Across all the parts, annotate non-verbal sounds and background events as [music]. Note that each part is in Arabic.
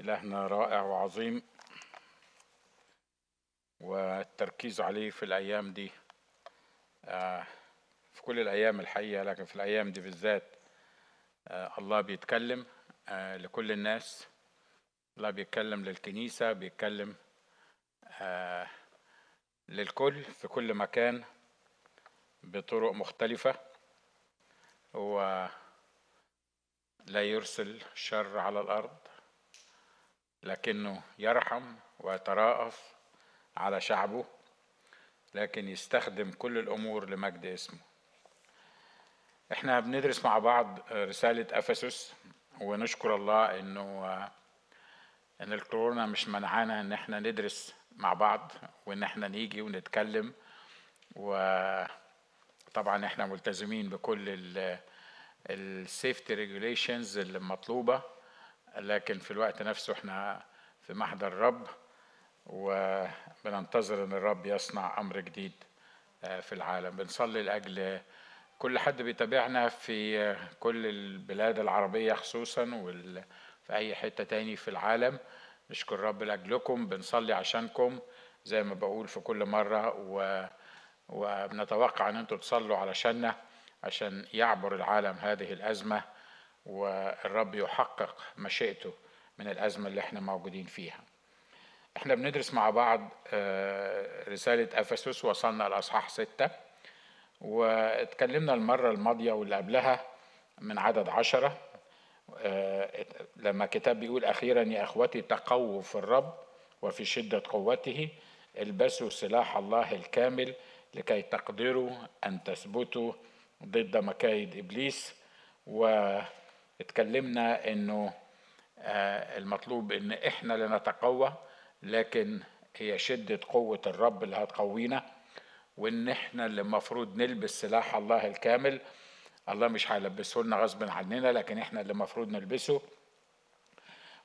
إلهنا رائع وعظيم والتركيز عليه في الأيام دي آه، في كل الأيام الحقيقة لكن في الأيام دي بالذات آه، الله بيتكلم آه، لكل الناس الله بيتكلم للكنيسة بيتكلم للكل في كل مكان بطرق مختلفة هو لا يرسل شر على الأرض لكنه يرحم ويتراءف على شعبه لكن يستخدم كل الأمور لمجد اسمه. إحنا بندرس مع بعض رسالة أفسس ونشكر الله إنه إن الكورونا مش منعانا إن إحنا ندرس مع بعض وإن إحنا نيجي ونتكلم. وطبعا إحنا ملتزمين بكل ال safety regulations المطلوبه لكن في الوقت نفسه إحنا في محضر الرب وبننتظر إن الرب يصنع أمر جديد آه، في العالم. بنصلي لأجل كل حد بيتابعنا في كل البلاد العربية خصوصا وفي أي حتة تاني في العالم. نشكر الرب لأجلكم بنصلي عشانكم زي ما بقول في كل مرة و وبنتوقع إن أنتم تصلوا علشاننا عشان يعبر العالم هذه الأزمة. والرب يحقق مشيئته من الأزمة اللي إحنا موجودين فيها. إحنا بندرس مع بعض آه، رسالة أفسس وصلنا لأصحاح ستة واتكلمنا المرة الماضية واللي قبلها من عدد عشرة آه، لما كتاب بيقول أخيرا يا أخوتي تقووا في الرب وفي شدة قوته البسوا سلاح الله الكامل لكي تقدروا أن تثبتوا ضد مكايد إبليس واتكلمنا أنه آه، المطلوب أن إحنا لنتقوى لكن هي شدة قوة الرب اللي هتقوينا وإن إحنا اللي المفروض نلبس سلاح الله الكامل. الله مش هيلبسه لنا غصب عننا لكن إحنا اللي المفروض نلبسه.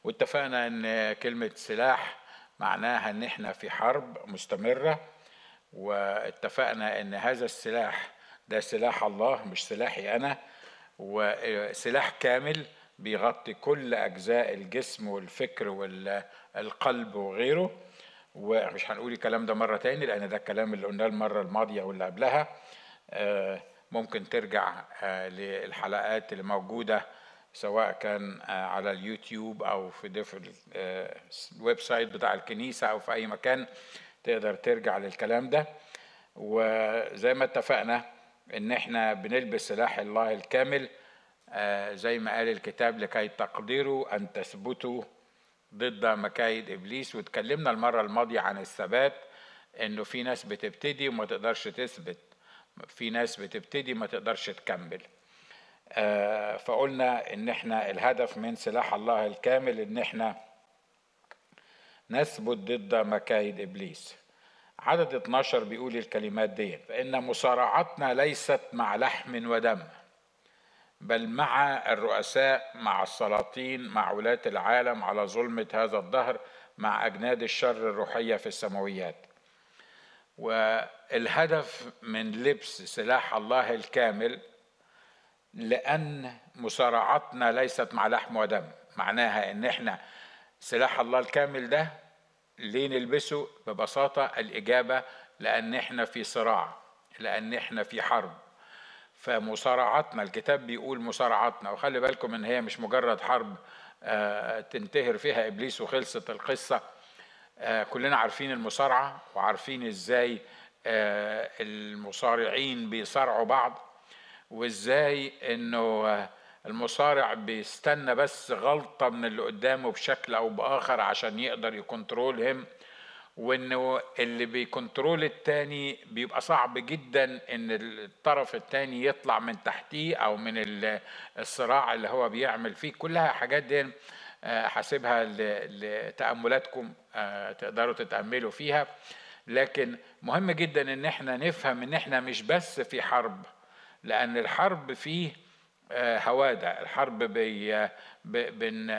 واتفقنا إن كلمة سلاح معناها إن إحنا في حرب مستمرة. واتفقنا إن هذا السلاح ده سلاح الله مش سلاحي أنا. وسلاح كامل بيغطي كل أجزاء الجسم والفكر والقلب وغيره. ومش هنقول الكلام ده مرة تاني لأن ده الكلام اللي قلناه المرة الماضية واللي قبلها. آه، ممكن ترجع آه، للحلقات اللي موجودة سواء كان آه، على اليوتيوب أو في ال website بتاع الكنيسة أو في أي مكان تقدر ترجع للكلام ده. وزي ما اتفقنا إن إحنا بنلبس سلاح الله الكامل آه، زي ما قال الكتاب لكي تقدروا أن تثبتوا ضد مكايد إبليس. واتكلمنا المرة الماضية عن الثبات إنه في ناس بتبتدي وما تقدرش تثبت في ناس بتبتدي ما تقدرش تكمل. آه، فقلنا إن إحنا الهدف من سلاح الله الكامل إن إحنا نثبت ضد مكايد إبليس. عدد 12 بيقول الكلمات دي فإن مصارعتنا ليست مع لحم ودم بل مع الرؤساء مع السلاطين مع ولاة العالم على ظلمة هذا الدهر مع أجناد الشر الروحية في السماويات. والهدف من لبس سلاح الله الكامل لأن مصارعتنا ليست مع لحم ودم معناها إن إحنا سلاح الله الكامل ده ليه نلبسه؟ ببساطة الإجابة لأن إحنا في صراع لأن إحنا في حرب. فمصارعتنا الكتاب بيقول مصارعتنا وخلي بالكم إن هي مش مجرد حرب آه، تنتهر فيها إبليس وخلصت القصة. آه، كلنا عارفين المصارعة وعارفين إزاي آه، المصارعين بيصارعوا بعض وإزاي إنه المصارع بيستنى بس غلطة من اللي قدامه بشكل أو بآخر عشان يقدر يكنترولهم وإنه اللي بيكنترول التاني بيبقى صعب جدا إن الطرف التاني يطلع من تحتيه أو من الصراع اللي هو بيعمل فيه. كلها حاجات دي آه، حاسبها لتأملاتكم آه، تقدروا تتأملوا فيها. لكن مهم جدا إن إحنا نفهم إن إحنا مش بس في حرب لأن الحرب فيه هوادة. الحرب بي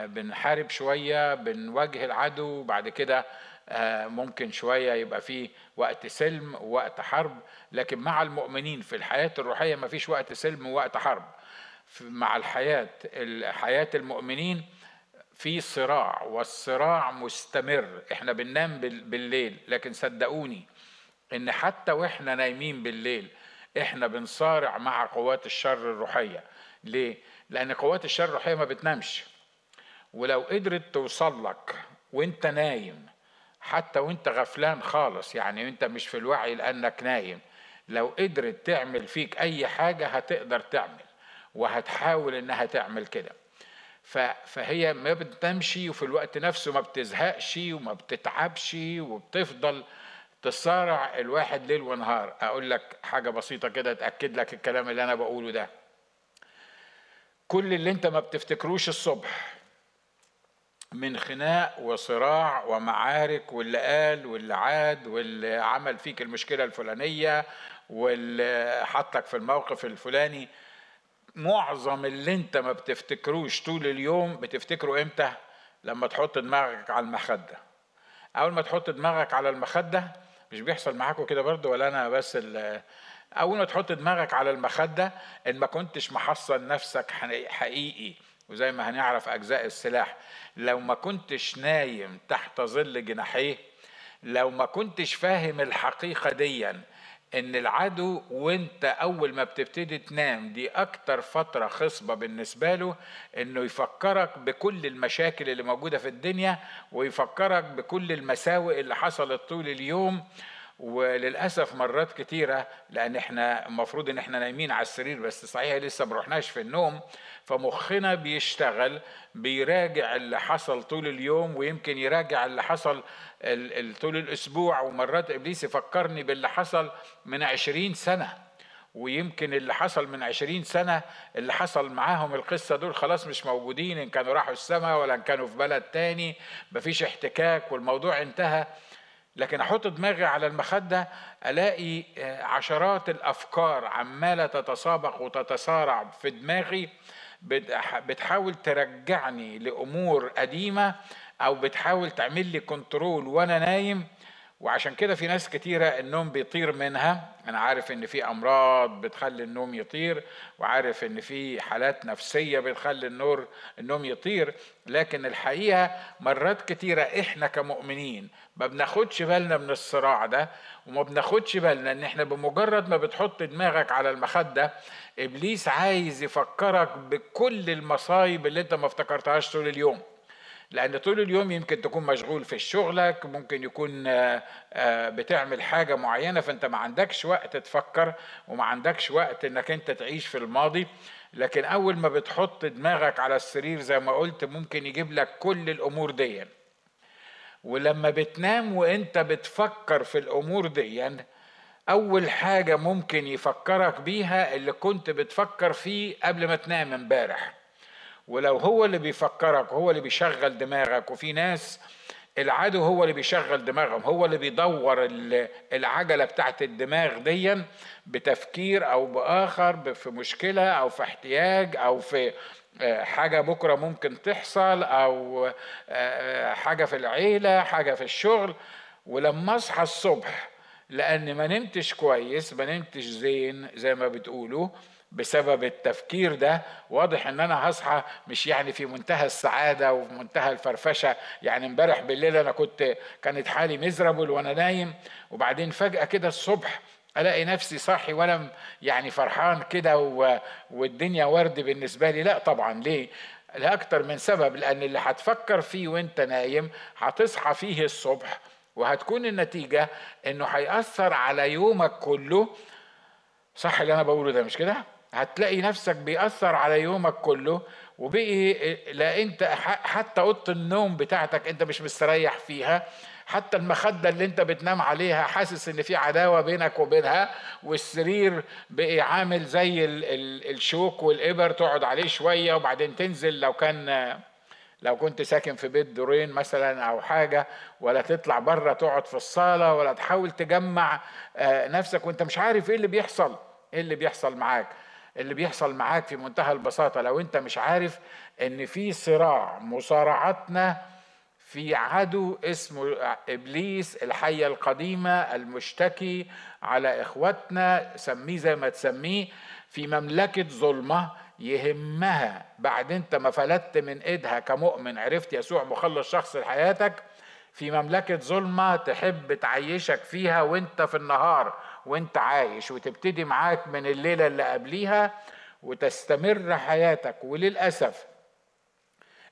بنحارب شوية بنواجه العدو بعد كده آه، ممكن شوية يبقى فيه وقت سلم ووقت حرب. لكن مع المؤمنين في الحياة الروحية ما فيش وقت سلم ووقت حرب. مع الحياة حياة المؤمنين في صراع والصراع مستمر. إحنا بننام بالليل. لكن صدقوني إن حتى وإحنا نايمين بالليل إحنا بنصارع مع قوات الشر الروحية. ليه؟ لأن قوات الشر الروحيه ما بتنامش. ولو قدرت توصل لك وأنت نايم حتى وأنت غفلان خالص يعني أنت مش في الوعي لأنك نايم لو قدرت تعمل فيك أي حاجة هتقدر تعمل وهتحاول إنها تعمل كده. فهي ما بتنامشي وفي الوقت نفسه ما بتزهقش وما بتتعبش وبتفضل تصارع الواحد ليل ونهار. أقول لك حاجة بسيطة كده تأكد لك الكلام اللي أنا بقوله ده. كل اللي انت ما بتفتكروش الصبح من خناق وصراع ومعارك واللي قال واللي عاد واللي عمل فيك المشكلة الفلانية واللي حطك في الموقف الفلاني معظم اللي انت ما بتفتكروش طول اليوم بتفتكره إمتى؟ لما تحط دماغك على المخدة. أول ما تحط دماغك على المخدة مش بيحصل معاكم كده برضه ولا أنا بس أول ما تحط دماغك على المخدة إن ما كنتش محصن نفسك حقيقي وزي ما هنعرف أجزاء السلاح لو ما كنتش نايم تحت ظل جناحيه لو ما كنتش فاهم الحقيقة ديا إن العدو وإنت أول ما بتبتدي تنام دي أكتر فترة خصبة بالنسبة له إنه يفكرك بكل المشاكل اللي موجودة في الدنيا ويفكرك بكل المساوئ اللي حصلت طول اليوم وللأسف مرات كتيرة لأن إحنا المفروض إن إحنا نايمين على السرير بس صحيح لسه ما رحناش في النوم فمخنا بيشتغل بيراجع اللي حصل طول اليوم ويمكن يراجع اللي حصل طول الأسبوع ومرات إبليس يفكرني باللي حصل من عشرين سنة ويمكن اللي حصل من عشرين سنة اللي حصل معاهم القصة دول خلاص مش موجودين إن كانوا راحوا السماء ولا إن كانوا في بلد تاني مفيش احتكاك والموضوع انتهى. لكن أحط دماغي على المخدة ألاقي آه، عشرات الأفكار عمالة تتسابق وتتصارع في دماغي بتحاول ترجعني لأمور قديمة أو بتحاول تعمل لي كنترول وأنا نايم. وعشان كده في ناس كتيرة النوم بيطير منها. أنا عارف إن في أمراض بتخلي النوم يطير وعارف إن في حالات نفسية بتخلي النور النوم يطير. لكن الحقيقة مرات كتيرة إحنا كمؤمنين ما بناخدش بالنا من الصراع ده وما بناخدش بالنا إن إحنا بمجرد ما بتحط دماغك على المخدة إبليس عايز يفكرك بكل المصايب اللي أنت ما افتكرتهاش طول اليوم. لأن طول اليوم يمكن تكون مشغول في شغلك ممكن يكون آه، آه، بتعمل حاجة معينة فأنت ما عندكش وقت تفكر وما عندكش وقت إنك أنت تعيش في الماضي. لكن أول ما بتحط دماغك على السرير زي ما قلت ممكن يجيب لك كل الأمور دي ولما بتنام وأنت بتفكر في الأمور دي أول حاجة ممكن يفكرك بيها اللي كنت بتفكر فيه قبل ما تنام امبارح. ولو هو اللي بيفكرك هو اللي بيشغل دماغك وفي ناس العدو هو اللي بيشغل دماغهم هو اللي بيدور العجلة بتاعت الدماغ ديا بتفكير أو بآخر في مشكلة أو في احتياج أو في آه، حاجة بكرة ممكن تحصل أو آه، حاجة في العيلة حاجة في الشغل. ولما أصحى الصبح لأن ما نمتش كويس ما نمتش زين زي ما بتقولوا بسبب التفكير ده واضح إن أنا هصحى مش يعني في منتهى السعادة وفي منتهى الفرفشة. يعني امبارح بالليل أنا كنت كانت حالي مزربل وأنا نايم وبعدين فجأة كده الصبح ألاقي نفسي صاحي وأنا يعني فرحان كده والدنيا ورد بالنسبة لي. لا طبعا ليه؟ لأكتر من سبب لأن اللي هتفكر فيه وأنت نايم هتصحى فيه الصبح وهتكون النتيجة إنه هيأثر على يومك كله. صح اللي أنا بقوله ده مش كده؟ هتلاقي نفسك بيأثر على يومك كله وبقي لا أنت حتى أوضة النوم بتاعتك أنت مش مستريح فيها. حتى المخدة اللي أنت بتنام عليها حاسس إن في عداوة بينك وبينها والسرير بقي عامل زي الشوك والإبر تقعد عليه شوية وبعدين تنزل لو كان لو كنت ساكن في بيت دورين مثلا أو حاجة ولا تطلع بره تقعد في الصالة ولا تحاول تجمع آه، نفسك وأنت مش عارف إيه اللي بيحصل إيه اللي بيحصل معاك. اللي بيحصل معاك في منتهى البساطة لو أنت مش عارف إن في صراع مصارعتنا في عدو اسمه إبليس الحية القديمة المشتكي على إخواتنا سميه زي ما تسميه في مملكة ظلمة يهمها. بعد أنت ما فلتت من إيدها كمؤمن عرفت يسوع مخلص شخص لحياتك في مملكة ظلمة تحب تعيشك فيها وأنت في النهار. وانت عايش وتبتدي معاك من الليلة اللي قبليها وتستمر حياتك. وللأسف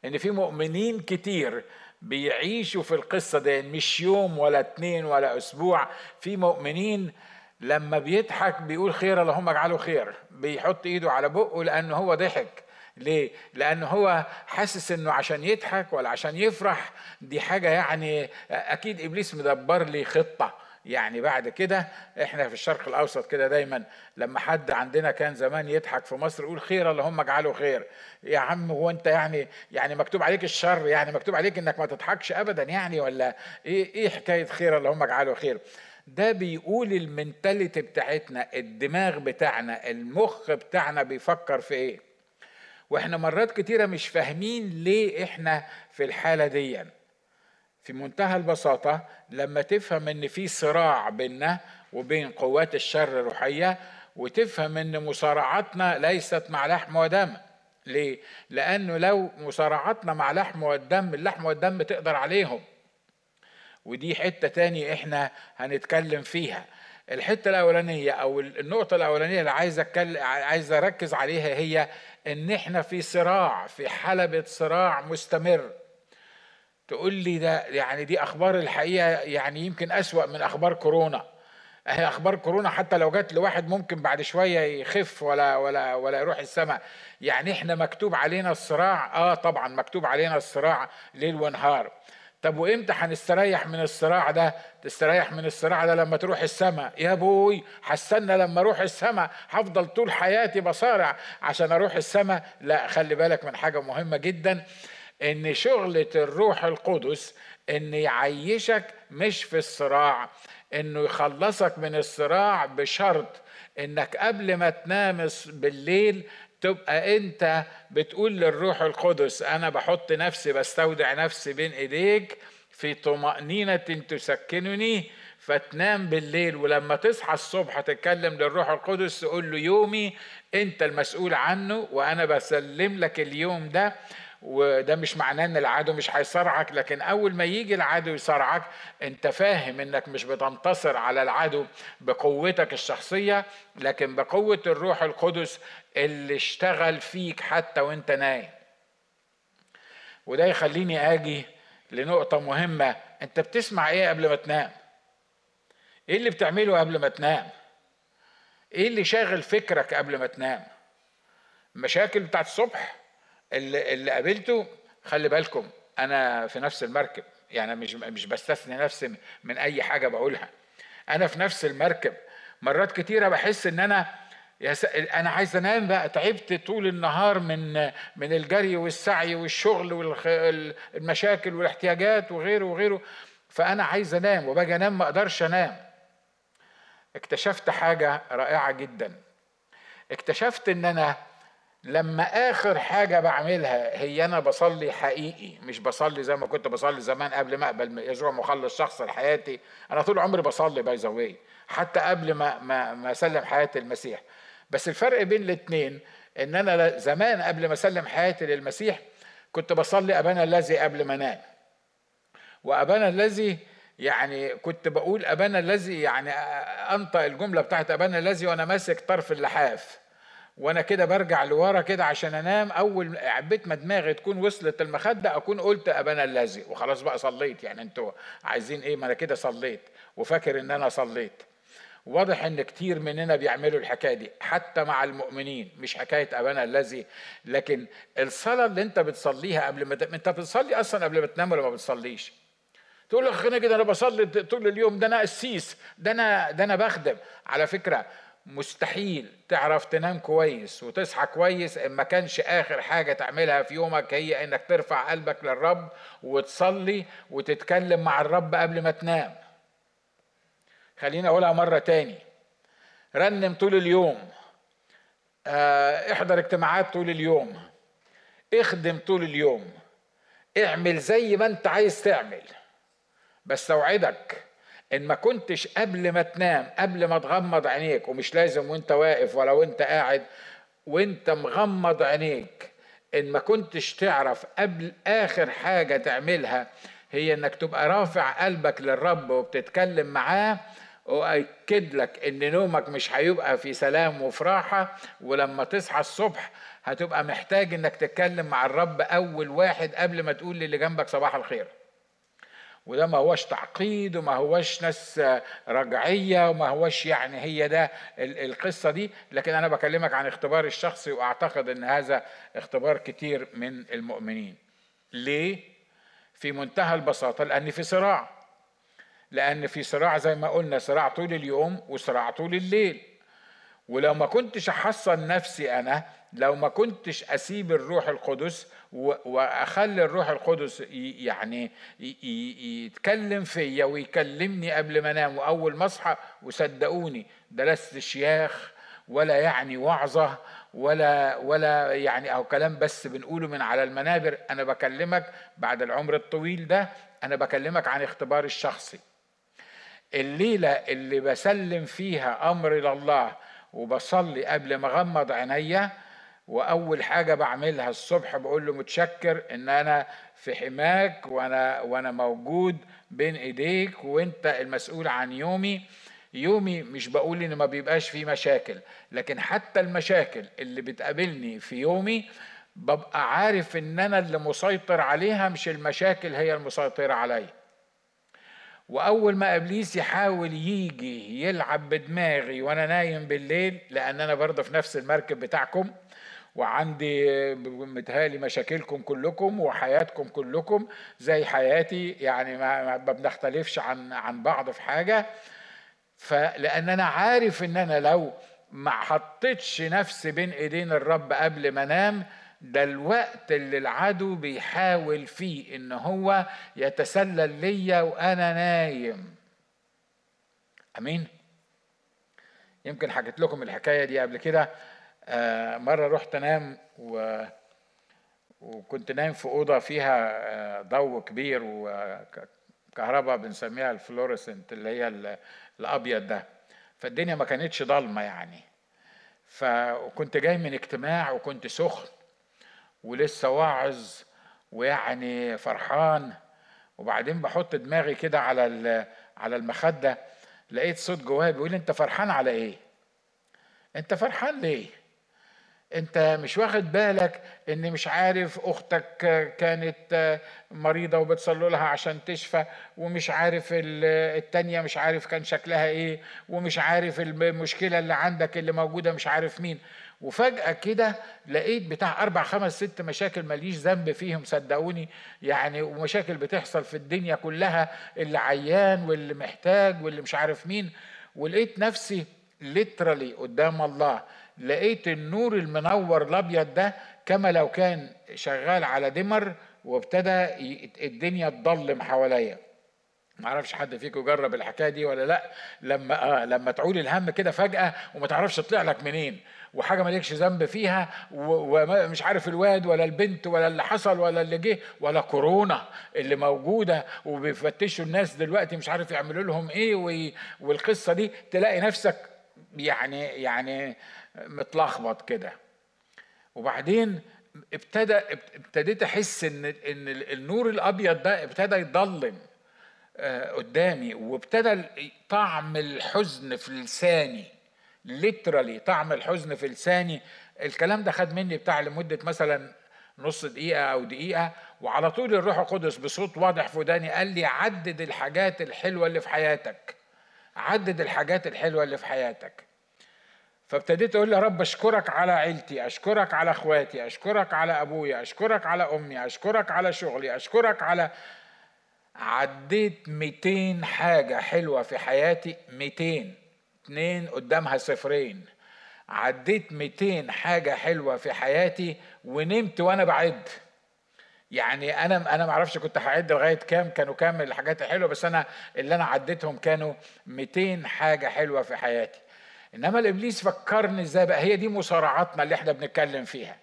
إن في مؤمنين كتير بيعيشوا في القصة دي مش يوم ولا اتنين ولا أسبوع. في مؤمنين لما بيضحك بيقول خير اللهم اجعله خير. بيحط إيده على بقه لأنه هو ضحك. ليه؟ لأنه هو حاسس إنه عشان يضحك ولا عشان يفرح. دي حاجة يعني أكيد إبليس مدبر لي خطة. يعني بعد كده إحنا في الشرق الأوسط كده دايما لما حد عندنا كان زمان يضحك في مصر يقول خير اللهم اجعله خير. يا عم هو أنت يعني يعني مكتوب عليك الشر يعني مكتوب عليك إنك ما تضحكش ابدا يعني ولا إيه إيه حكاية خير اللهم اجعله خير؟ ده بيقول المنتاليتي بتاعتنا الدماغ بتاعنا المخ بتاعنا بيفكر في إيه؟ وإحنا مرات كتيرة مش فاهمين ليه إحنا في الحالة دي. في منتهى البساطة لما تفهم إن في صراع بيننا وبين قوات الشر الروحية وتفهم إن مصارعتنا ليست مع لحم ودم. ليه؟ لأنه لو مصارعتنا مع لحم والدم اللحم والدم تقدر عليهم. ودي حتة تاني إحنا هنتكلم فيها. الحتة الأولانية أو النقطة الأولانية اللي عايز اتكلم عايز أركز عليها هي إن إحنا في صراع في حلبة صراع مستمر. تقول لي ده يعني دي أخبار الحقيقة يعني يمكن أسوأ من أخبار كورونا. أهي أخبار كورونا حتى لو جت لواحد ممكن بعد شوية يخف ولا ولا ولا يروح السماء. يعني إحنا مكتوب علينا الصراع؟ آه طبعا مكتوب علينا الصراع ليل ونهار. طب وإمتى هنستريح من الصراع ده؟ تستريح من الصراع ده لما تروح السماء. يا أبوي حستنى لما أروح السماء. هفضل طول حياتي بصارع عشان أروح السماء. لا خلي بالك من حاجة مهمة جدا. إن شغلة الروح القدس إن يعيشك مش في الصراع إنه يخلصك من الصراع بشرط إنك قبل ما تنام بالليل تبقى أنت بتقول للروح القدس أنا بحط نفسي بستودع نفسي بين إيديك في طمأنينة تسكنني فتنام بالليل ولما تصحى الصبح تتكلم للروح القدس تقول له يومي أنت المسؤول عنه وأنا بسلم لك اليوم ده. وده مش معناه إن العدو مش هيصارعك لكن أول ما يجي العدو يصارعك أنت فاهم إنك مش بتنتصر على العدو بقوتك الشخصية لكن بقوة الروح القدس اللي اشتغل فيك حتى وأنت نايم. وده يخليني آجي لنقطة مهمة. أنت بتسمع إيه قبل ما تنام؟ إيه اللي بتعمله قبل ما تنام؟ إيه اللي شاغل فكرك قبل ما تنام؟ المشاكل بتاعت الصبح؟ اللي, اللي قابلته خلي بالكم أنا في نفس المركب يعني مش مش بستثني نفسي من أي حاجة بقولها. أنا في نفس المركب مرات كتيرة بحس إن أنا يا س... أنا عايز أنام بقى تعبت طول النهار من من الجري والسعي والشغل والمشاكل والاحتياجات وغيره وغيره. فأنا عايز أنام وباجي أنام ما أقدرش أنام. اكتشفت حاجة رائعة جدا. اكتشفت إن أنا لما آخر حاجة بعملها هي أنا بصلي حقيقي مش بصلي زي ما كنت بصلي زمان قبل ما أقبل يسوع مخلص شخص لحياتي. أنا طول عمري بصلي باي حتى قبل ما ما ما أسلم حياتي المسيح. بس الفرق بين الاثنين إن أنا زمان قبل ما أسلم حياتي للمسيح كنت بصلي أبانا الذي قبل ما أنام. وأبانا الذي يعني كنت بقول أبانا الذي يعني أنطق الجملة بتاعت أبانا الذي وأنا ماسك طرف اللحاف. وأنا كده برجع لورا كده عشان انام اول عبيت ما دماغي تكون وصلت المخدة اكون قلت ابانا الذي وخلاص بقى صليت. يعني أنتوا عايزين إيه؟ ما أنا كده صليت وفاكر ان أنا صليت. واضح ان كتير مننا بيعملوا الحكاية دي حتى مع المؤمنين مش حكاية ابانا الذي. لكن الصلاة اللي انت بتصليها قبل ما انت بتصلي أصلا قبل ما تنام ولا ما بتصليش؟ تقول لك أنا كده أنا بصلي طول اليوم ده أنا قسيس ده أنا ده أنا بخدم. على فكرة مستحيل تعرف تنام كويس وتصحى كويس إن ما كانش آخر حاجة تعملها في يومك هي إنك ترفع قلبك للرب وتصلي وتتكلم مع الرب قبل ما تنام. خليني أقولها مرة تاني. رنم طول اليوم. آه احضر اجتماعات طول اليوم. اخدم طول اليوم. اعمل زي ما انت عايز تعمل. بس اوعدك إن ما كنتش قبل ما تنام قبل ما تغمض عينيك ومش لازم وأنت واقف ولا وأنت قاعد وأنت مغمض عينيك إن ما كنتش تعرف قبل آخر حاجة تعملها هي إنك تبقى رافع قلبك للرب وبتتكلم معاه واكد لك إن نومك مش هيبقى في سلام وفي راحه ولما تصحى الصبح هتبقى محتاج إنك تتكلم مع الرب أول واحد قبل ما تقول للي جنبك صباح الخير. وده ما هوش تعقيد وما هوش ناس رجعية وما هوش يعني هي ده القصة دي. لكن أنا بكلمك عن اختبار الشخصي وأعتقد أن هذا اختبار كتير من المؤمنين. ليه؟ في منتهى البساطة لأن في صراع. لأن في صراع زي ما قلنا صراع طول اليوم وصراع طول الليل. ولو ما كنتش أحصن نفسي أنا لو ما كنتش أسيب الروح القدس وأخلي الروح القدس يعني يتكلم فيا ويكلمني قبل ما أنام وأول ما أصحى وصدقوني ده لست شياخ ولا يعني وعظة ولا ولا يعني أو كلام بس بنقوله من على المنابر. أنا بكلمك بعد العمر الطويل ده أنا بكلمك عن اختبار الشخصي. الليلة اللي بسلم فيها أمر لله وبصلي قبل ما أغمض عينيا وأول حاجة بعملها الصبح بقول له متشكر إن أنا في حماك وأنا وأنا موجود بين إيديك وأنت المسؤول عن يومي. يومي مش بقول إن ما بيبقاش فيه مشاكل لكن حتى المشاكل اللي بتقابلني في يومي ببقى عارف إن أنا اللي مسيطر عليها مش المشاكل هي المسيطرة عليا. وأول ما إبليس يحاول يجي يلعب بدماغي وأنا نايم بالليل لأن أنا برضه في نفس المركب بتاعكم وعندي متهالي مشاكلكم كلكم وحياتكم كلكم زي حياتي يعني ما بنختلفش عن عن بعض في حاجة. فلأن أنا عارف إن أنا لو ما حطيتش نفسي بين إيدين الرب قبل ما أنام ده الوقت اللي العدو بيحاول فيه إن هو يتسلل ليا وأنا نايم. آمين؟ يمكن حكيت لكم الحكاية دي قبل كده. مرة رحت أنام و وكنت نايم في أوضة فيها آه، ضوء كبير وكهرباء بنسميها الفلوريسنت اللي هي الأبيض ده فالدنيا ما كانتش ضلمة يعني فكنت جاي من اجتماع وكنت سخن ولسه واعظ ويعني فرحان وبعدين بحط دماغي كده على على المخدة لقيت صوت جوايا بيقول أنت فرحان على إيه؟ أنت فرحان ليه؟ انت مش واخد بالك ان مش عارف أختك كانت مريضة وبتصلوا لها عشان تشفى ومش عارف التانية مش عارف كان شكلها إيه ومش عارف المشكلة اللي عندك اللي موجودة مش عارف مين. وفجأة كده لقيت بتاع أربع خمس ست مشاكل ماليش ذنب فيهم صدقوني. يعني ومشاكل بتحصل في الدنيا كلها اللي عيان واللي محتاج واللي مش عارف مين. ولقيت نفسي ليترالي قدام الله. لقيت النور المنور الأبيض ده كما لو كان شغال على دمر وابتدى الدنيا تضلم حواليا. ما أعرفش حد فيكم جرب الحكاية دي ولا لأ. لما آه لما تعول الهم كده فجأة وما تعرفش تطلع لك منين وحاجة مالكش ذنب فيها ومش عارف الواد ولا البنت ولا اللي حصل ولا اللي جه ولا كورونا اللي موجودة وبيفتشوا الناس دلوقتي مش عارف يعملوا لهم إيه والقصة دي تلاقي نفسك يعني يعني متلخبط كده. وبعدين ابتدى ابتديت أحس إن إن النور الأبيض ده ابتدى يضلم آه، قدامي وابتدى طعم الحزن في لساني ليترالي طعم الحزن في لساني. الكلام ده خد مني بتاع لمدة مثلا نص دقيقة أو دقيقة وعلى طول الروح القدس بصوت واضح في وداني قال لي عدد الحاجات الحلوة اللي في حياتك عدد الحاجات الحلوة اللي في حياتك. فابتديت أقول يا رب أشكرك على عيلتي أشكرك على أخواتي أشكرك على أبويا أشكرك على أمي أشكرك على شغلي أشكرك على عديت 200 حاجة حلوة في حياتي 200 اتنين قدامها صفرين. عديت 200 حاجة حلوة في حياتي ونمت وأنا بعد. يعني أنا أنا ما أعرفش كنت هعد لغاية كام كانوا كام الحاجات الحلوة بس أنا اللي أنا عديتهم كانوا 200 حاجة حلوة في حياتي. إنما الإبليس فكرني إزاي بقى؟ هي دي مصارعاتنا اللي إحنا بنتكلم فيها.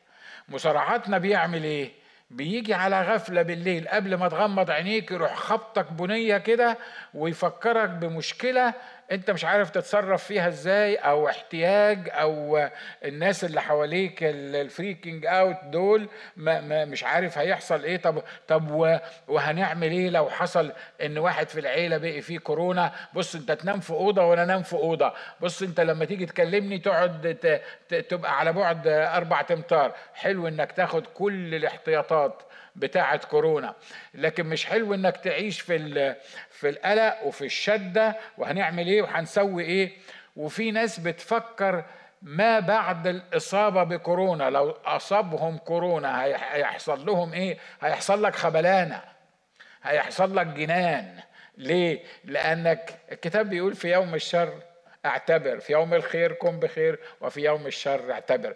مصارعاتنا بيعمل إيه؟ بيجي على غفلة بالليل قبل ما تغمض عينيك يروح خبطك بنية كده ويفكرك بمشكلة انت مش عارف تتصرف فيها إزاي أو احتياج أو الناس اللي حواليك ال freaking out دول ما ما مش عارف هيحصل إيه. طب طب وهنعمل إيه لو حصل ان واحد في العيلة بقي فيه كورونا؟ بص انت تنام في أوضة وأنا انام في أوضة. بص انت لما تيجي تكلمني تقعد تبقى على بعد أربع امتار حلو انك تاخد كل الاحتياطات. بتاعة كورونا. لكن مش حلو إنك تعيش في في القلق وفي الشدة وهنعمل إيه وهنسوي إيه. وفي ناس بتفكر ما بعد الإصابة بكورونا. لو أصابهم كورونا هيحصل لهم إيه؟ هيحصل لك خبلانة. هيحصل لك جنان. ليه؟ لأنك الكتاب بيقول في يوم الشر اعتبر في يوم الخير كن بخير وفي يوم الشر اعتبر.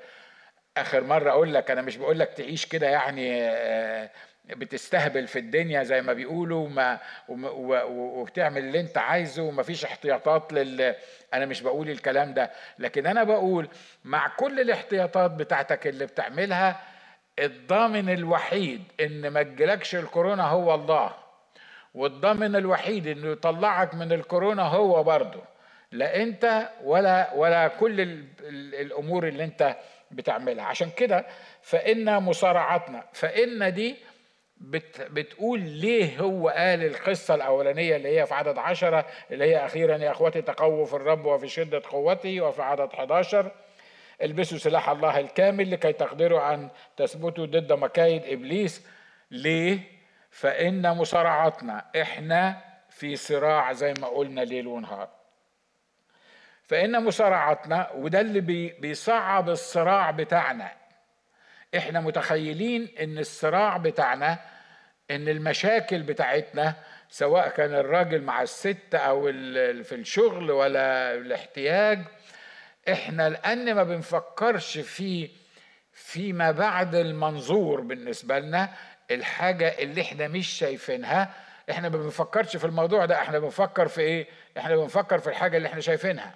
آخر مرة أقول لك أنا مش بقول لك تعيش كده يعني آه، بتستهبل في الدنيا زي ما بيقولوا وما وبتعمل اللي أنت عايزه ومفيش احتياطات لل أنا مش بقول الكلام ده. لكن أنا بقول مع كل الاحتياطات بتاعتك اللي بتعملها الضامن الوحيد إن ما تجيلكش الكورونا هو الله والضامن الوحيد إنه يطلعك من الكورونا هو برضه. لا أنت ولا ولا كل الأمور اللي أنت بتعملها. عشان كده فإن مصارعتنا فإن دي بت بتقول ليه هو قال القصة الأولانية اللي هي في عدد عشرة اللي هي أخيرا يا أخوتي تقووا في الرب وفي شدة قوته وفي عدد 11 البسوا سلاح الله الكامل لكي تقدروا أن تثبتوا ضد مكايد إبليس. ليه؟ فإن مصارعتنا إحنا في صراع زي ما قلنا ليل ونهار. فإن مصارعتنا وده اللي بيصعب الصراع بتاعنا. إحنا متخيلين إن الصراع بتاعنا إن المشاكل بتاعتنا سواء كان الراجل مع الست أو في الشغل ولا الاحتياج إحنا لأن ما بنفكرش في فيما بعد المنظور بالنسبة لنا الحاجة اللي إحنا مش شايفينها إحنا ما بنفكرش في الموضوع ده إحنا بنفكر في إيه؟ إحنا بنفكر في الحاجة اللي إحنا شايفينها.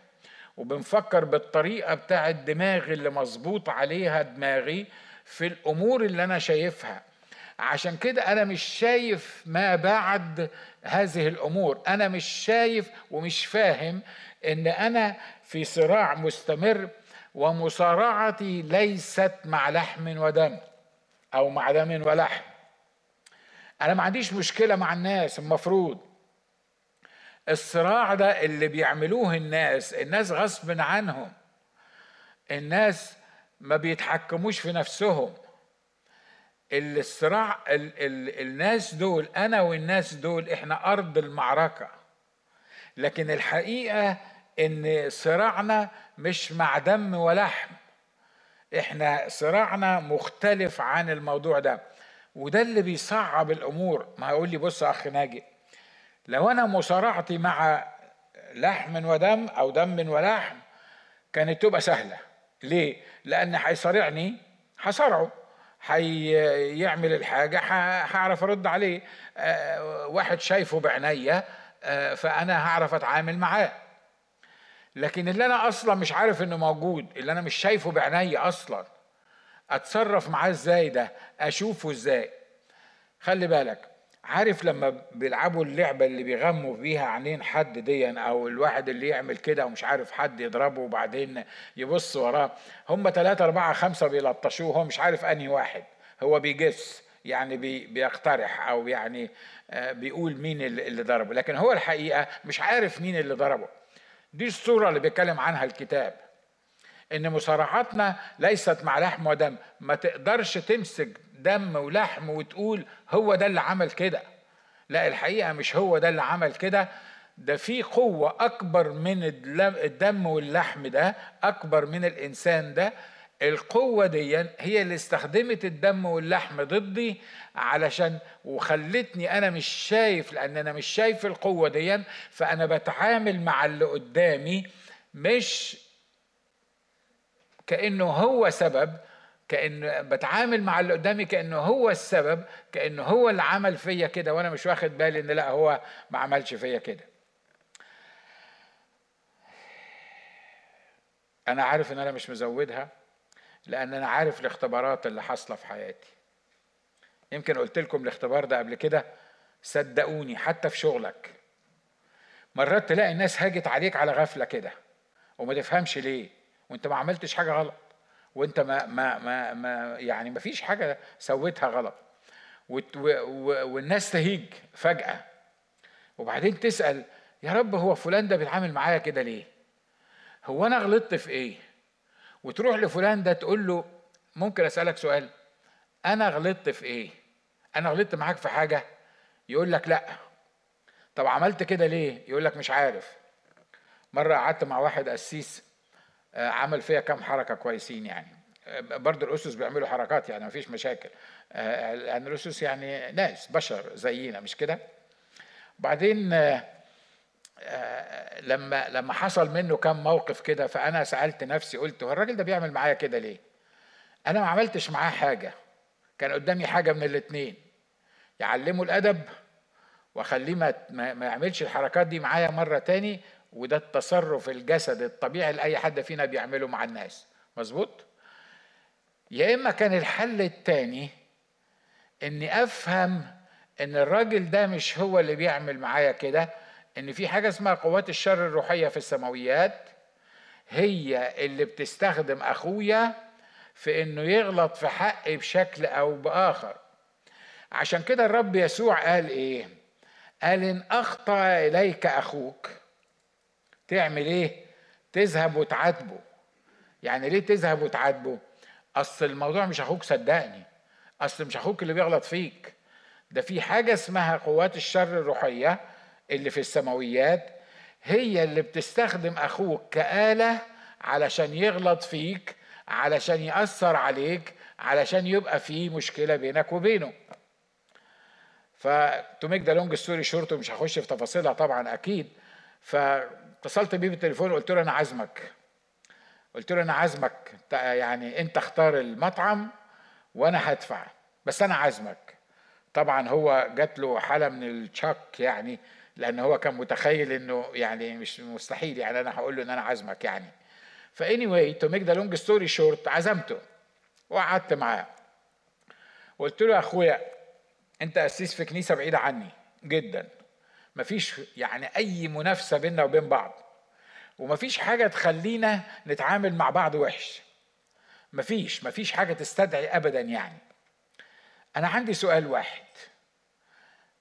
وبنفكر بالطريقة بتاعة دماغي اللي مظبوط عليها دماغي في الأمور اللي أنا شايفها. عشان كده أنا مش شايف ما بعد هذه الأمور. أنا مش شايف ومش فاهم إن أنا في صراع مستمر ومصارعتي ليست مع لحم ودم أو مع دم ولحم. أنا ما عنديش مشكلة مع الناس المفروض. الصراع ده اللي بيعملوه الناس الناس غصب عنهم الناس ما بيتحكموش في نفسهم. الصراع ال ال الناس دول أنا والناس دول إحنا أرض المعركة. لكن الحقيقة إن صراعنا مش مع دم ولحم إحنا صراعنا مختلف عن الموضوع ده. وده اللي بيصعب الأمور. ما هيقول لي بص أخ ناجي لو أنا مصارعتي مع لحم ودم أو دم ولحم كانت تبقى سهلة. ليه؟ لأن هيصارعني هصارعه. هيعمل الحاجة هعرف أرد عليه. أه واحد شايفه بعينيا أه فأنا هعرف أتعامل معاه. لكن اللي أنا أصلا مش عارف إنه موجود اللي أنا مش شايفه بعينيا أصلا أتصرف معاه إزاي ده؟ أشوفه إزاي؟ خلي بالك عارف لما بيلعبوا اللعبة اللي بيغموا بيها عينين حد ديا أو الواحد اللي يعمل كده ومش عارف حد يضربه وبعدين يبص وراه هم ثلاثة أربعة خمسة بيلطشوه هو مش عارف أنهي واحد. هو بيجس يعني بي بيقترح أو يعني آه، بيقول مين اللي ضربه. لكن هو الحقيقة مش عارف مين اللي ضربه. دي الصورة اللي بيتكلم عنها الكتاب. إن مصارعاتنا ليست مع لحم ودم. ما تقدرش تمسك دم ولحم وتقول هو ده اللي عمل كده. لا الحقيقة مش هو ده اللي عمل كده. ده في قوة أكبر من الدم واللحم ده أكبر من الإنسان ده. القوة دي هي اللي استخدمت الدم واللحم ضدي علشان وخلتني أنا مش شايف لأن أنا مش شايف القوة دي. فأنا بتعامل مع اللي قدامي مش كأنه هو سبب كأن بتعامل مع اللي قدامي كأنه هو السبب كأنه هو اللي عمل فيا كده وأنا مش واخد بالي إن لأ هو ما عملش فيا كده. أنا عارف إن أنا مش مزودها لأن أنا عارف الاختبارات اللي حاصلة في حياتي. يمكن قلت لكم الاختبار ده قبل كده صدقوني حتى في شغلك. مرات تلاقي الناس هاجت عليك على غفلة كده وما تفهمش ليه. وانت ما عملتش حاجة غلط وانت ما ما ما, ما يعني ما فيش حاجة سويتها غلط. والناس تهيج فجأة. وبعدين تسأل يا رب هو فلان ده بيتعامل معايا كده ليه؟ هو أنا غلطت في إيه؟ وتروح لفلان ده تقول له ممكن أسألك سؤال أنا غلطت في إيه؟ أنا غلطت معاك في حاجة؟ يقول لك لأ. طب عملت كده ليه؟ يقول لك مش عارف. مرة قعدت مع واحد قسيس عمل فيها كام حركة كويسين يعني. آه، برضه الأسس بيعملوا حركات يعني مفيش مشاكل. آه، لأن الأسس يعني ناس بشر زينا مش كده؟ بعدين لما لما حصل منه كام موقف كده فأنا سألت نفسي قلت هو الراجل ده بيعمل معايا كده ليه؟ أنا ما عملتش معاه حاجة. كان قدامي حاجة من الاثنين يعلمه الأدب وأخليه ما يعملش الحركات دي معايا مرة تاني وده التصرف الجسد الطبيعي لاي حد فينا بيعمله مع الناس. مظبوط؟ يا إما كان الحل التاني إني أفهم إن الراجل ده مش هو اللي بيعمل معايا كده إن في حاجة اسمها قوات الشر الروحية في السماويات هي اللي بتستخدم أخويا في إنه يغلط في حقي بشكل أو بآخر. عشان كده الرب يسوع قال إيه؟ قال إن أخطأ إليك أخوك. تعمل إيه؟ تذهب وتعاتبه. يعني ليه تذهب وتعاتبه؟ أصل الموضوع مش أخوك صدقني. أصل مش أخوك اللي بيغلط فيك. ده في حاجة اسمها قوات الشر الروحية اللي في السماويات هي اللي بتستخدم أخوك كآلة علشان يغلط فيك علشان يأثر عليك علشان يبقى في مشكلة بينك وبينه. ف to make the long story short ومش هخش في تفاصيلها طبعا أكيد فاتصلت بيه بالتليفون وقلت له أنا عازمك. قلت له أنا عازمك. يعني أنت اختار المطعم وأنا هدفع بس أنا عازمك. طبعا هو جات له حالة من الشك يعني لأن هو كان متخيل إنه يعني مش مستحيل يعني أنا هقول له إن أنا عازمك يعني. ف anyway to make the long story short عزمته وقعدت معاه. وقلت له يا أخويا أنت قسيس في كنيسة بعيدة عني جدا. مفيش يعني أي منافسة بيننا وبين بعض. ومفيش حاجة تخلينا نتعامل مع بعض وحش. مفيش مفيش حاجة تستدعي ابدا يعني. أنا عندي سؤال واحد.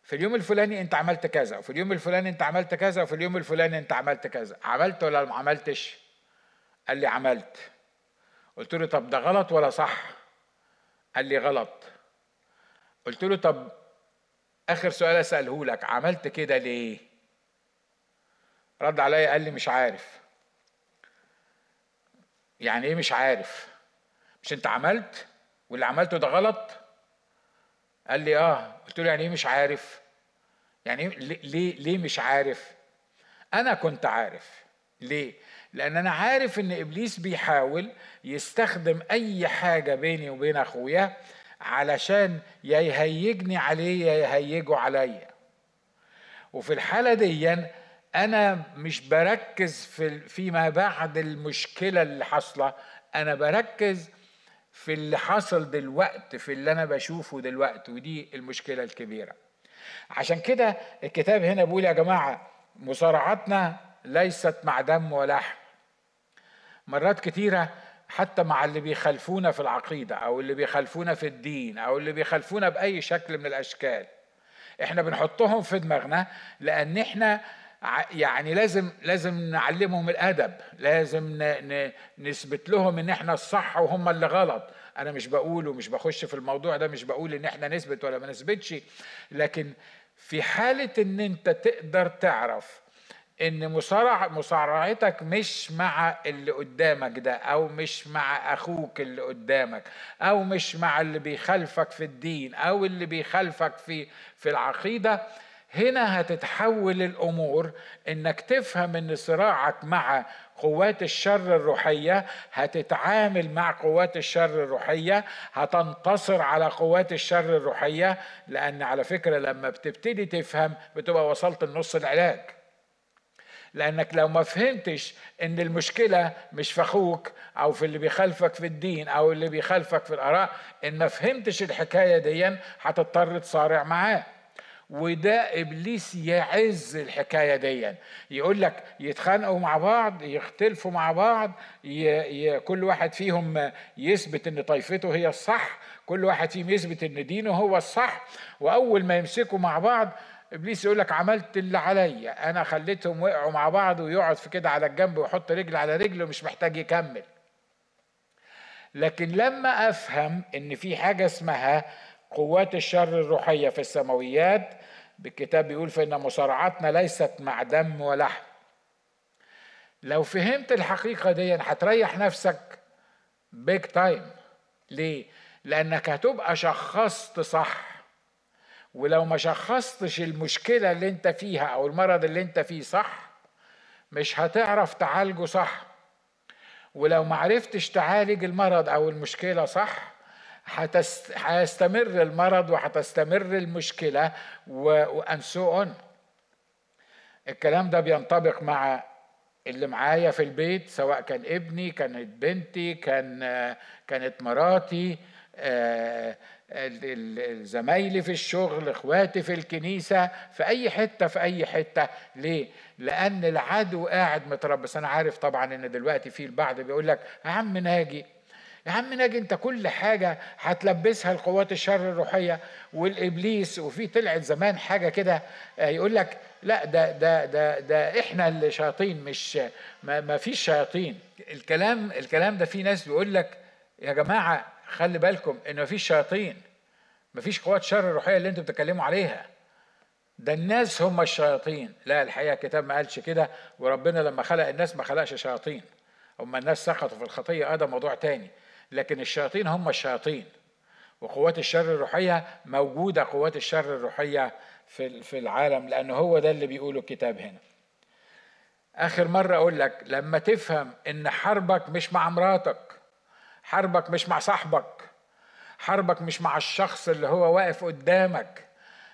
في اليوم الفلاني أنت عملت كذا وفي اليوم الفلاني أنت عملت كذا وفي اليوم الفلاني أنت عملت كذا. عملت ولا ما عملتش؟ قال لي عملت. قلت له طب ده غلط ولا صح؟ قال لي غلط. قلت له طب آخر سؤال أسأله لك عملت كده ليه؟ رد عليا قال لي مش عارف. يعني إيه مش عارف؟ مش أنت عملت؟ واللي عملته ده غلط؟ قال لي آه. قلت له يعني إيه مش عارف؟ يعني إيه ليه ليه مش عارف؟ أنا كنت عارف. ليه؟ لأن أنا عارف إن إبليس بيحاول يستخدم أي حاجة بيني وبين أخويا علشان يا يهيجني عليه يا يهيجه عليا. وفي الحالة دي أنا مش بركز في فيما بعد المشكلة اللي حاصلة. أنا بركز في اللي حصل دلوقت في اللي أنا بشوفه دلوقتي ودي المشكلة الكبيرة. عشان كده الكتاب هنا بيقول يا جماعة مصارعتنا ليست مع دم ولحم. مرات كتيرة حتى مع اللي بيخالفونا في العقيدة أو اللي بيخالفونا في الدين أو اللي بيخالفونا بأي شكل من الأشكال. إحنا بنحطهم في دماغنا لأن إحنا يعني لازم لازم نعلمهم الأدب لازم نثبت لهم إن إحنا الصح وهم اللي غلط. أنا مش بقول ومش بخش في الموضوع ده مش بقول إن إحنا نثبت ولا ما نثبتش لكن في حالة إن أنت تقدر تعرف إن مصارع مصارعتك مش مع اللي قدامك ده أو مش مع أخوك اللي قدامك أو مش مع اللي بيخالفك في الدين أو اللي بيخالفك في في العقيدة. هنا هتتحول الأمور إنك تفهم إن صراعك مع قوات الشر الروحية هتتعامل مع قوات الشر الروحية هتنتصر على قوات الشر الروحية لأن على فكرة لما بتبتدي تفهم بتبقى وصلت النص العلاج. لأنك لو ما فهمتش إن المشكلة مش في أخوك أو في اللي بيخالفك في الدين أو اللي بيخالفك في الآراء إن ما فهمتش الحكاية دي هتضطر تصارع معاه. وده إبليس يعز الحكاية دي. يقول لك يتخانقوا مع بعض يختلفوا مع بعض ي... ي... كل واحد فيهم يثبت إن طائفته هي الصح كل واحد فيهم يثبت إن دينه هو الصح. وأول ما يمسكوا مع بعض إبليس يقول لك عملت اللي عليا. أنا خليتهم وقعوا مع بعض ويقعد في كده على الجنب ويحط رجل على رجل ومش محتاج يكمل. لكن لما أفهم إن في حاجة اسمها قوات الشر الروحية في السماويات بالكتاب بيقول فإن مصارعتنا ليست مع دم ولحم لو فهمت الحقيقة دي هتريح نفسك big time ليه؟ لأنك هتبقى شخصت صح. ولو ما شخصتش المشكلة اللي انت فيها أو المرض اللي انت فيه صح مش هتعرف تعالجه صح. ولو ما عرفتش تعالج المرض أو المشكلة صح هتست... هيستمر المرض وهتستمر المشكلة and so on الكلام ده بينطبق مع اللي معايا في البيت سواء كان ابني كانت بنتي كان كانت مراتي زمايلي في الشغل إخواتي في الكنيسة في أي حتة في أي حتة. ليه؟ لأن العدو قاعد متربص أنا عارف طبعا إن دلوقتي في البعض بيقول لك يا عم ناجي يا عم ناجي أنت كل حاجة هتلبسها القوات الشر الروحية والإبليس. وفي طلعت زمان حاجة كده آه، يقول لك لا ده ده ده ده إحنا اللي شياطين مش ما, ما فيش شياطين. الكلام الكلام ده في ناس بيقول لك يا جماعة خلي بالكم إن مفيش شياطين مفيش قوات شر روحية اللي أنتوا بتتكلموا عليها. ده الناس هم الشياطين. لا الحقيقة الكتاب ما قالش كده وربنا لما خلق الناس ما خلقش شياطين. هم الناس سقطوا في الخطيه آه ده موضوع تاني. لكن الشياطين هم الشياطين. وقوات الشر الروحية موجودة قوات الشر الروحية في في العالم لأن هو ده اللي بيقوله الكتاب هنا. آخر مرة أقول لك لما تفهم إن حربك مش مع مراتك حربك مش مع صاحبك. حربك مش مع الشخص اللي هو واقف قدامك.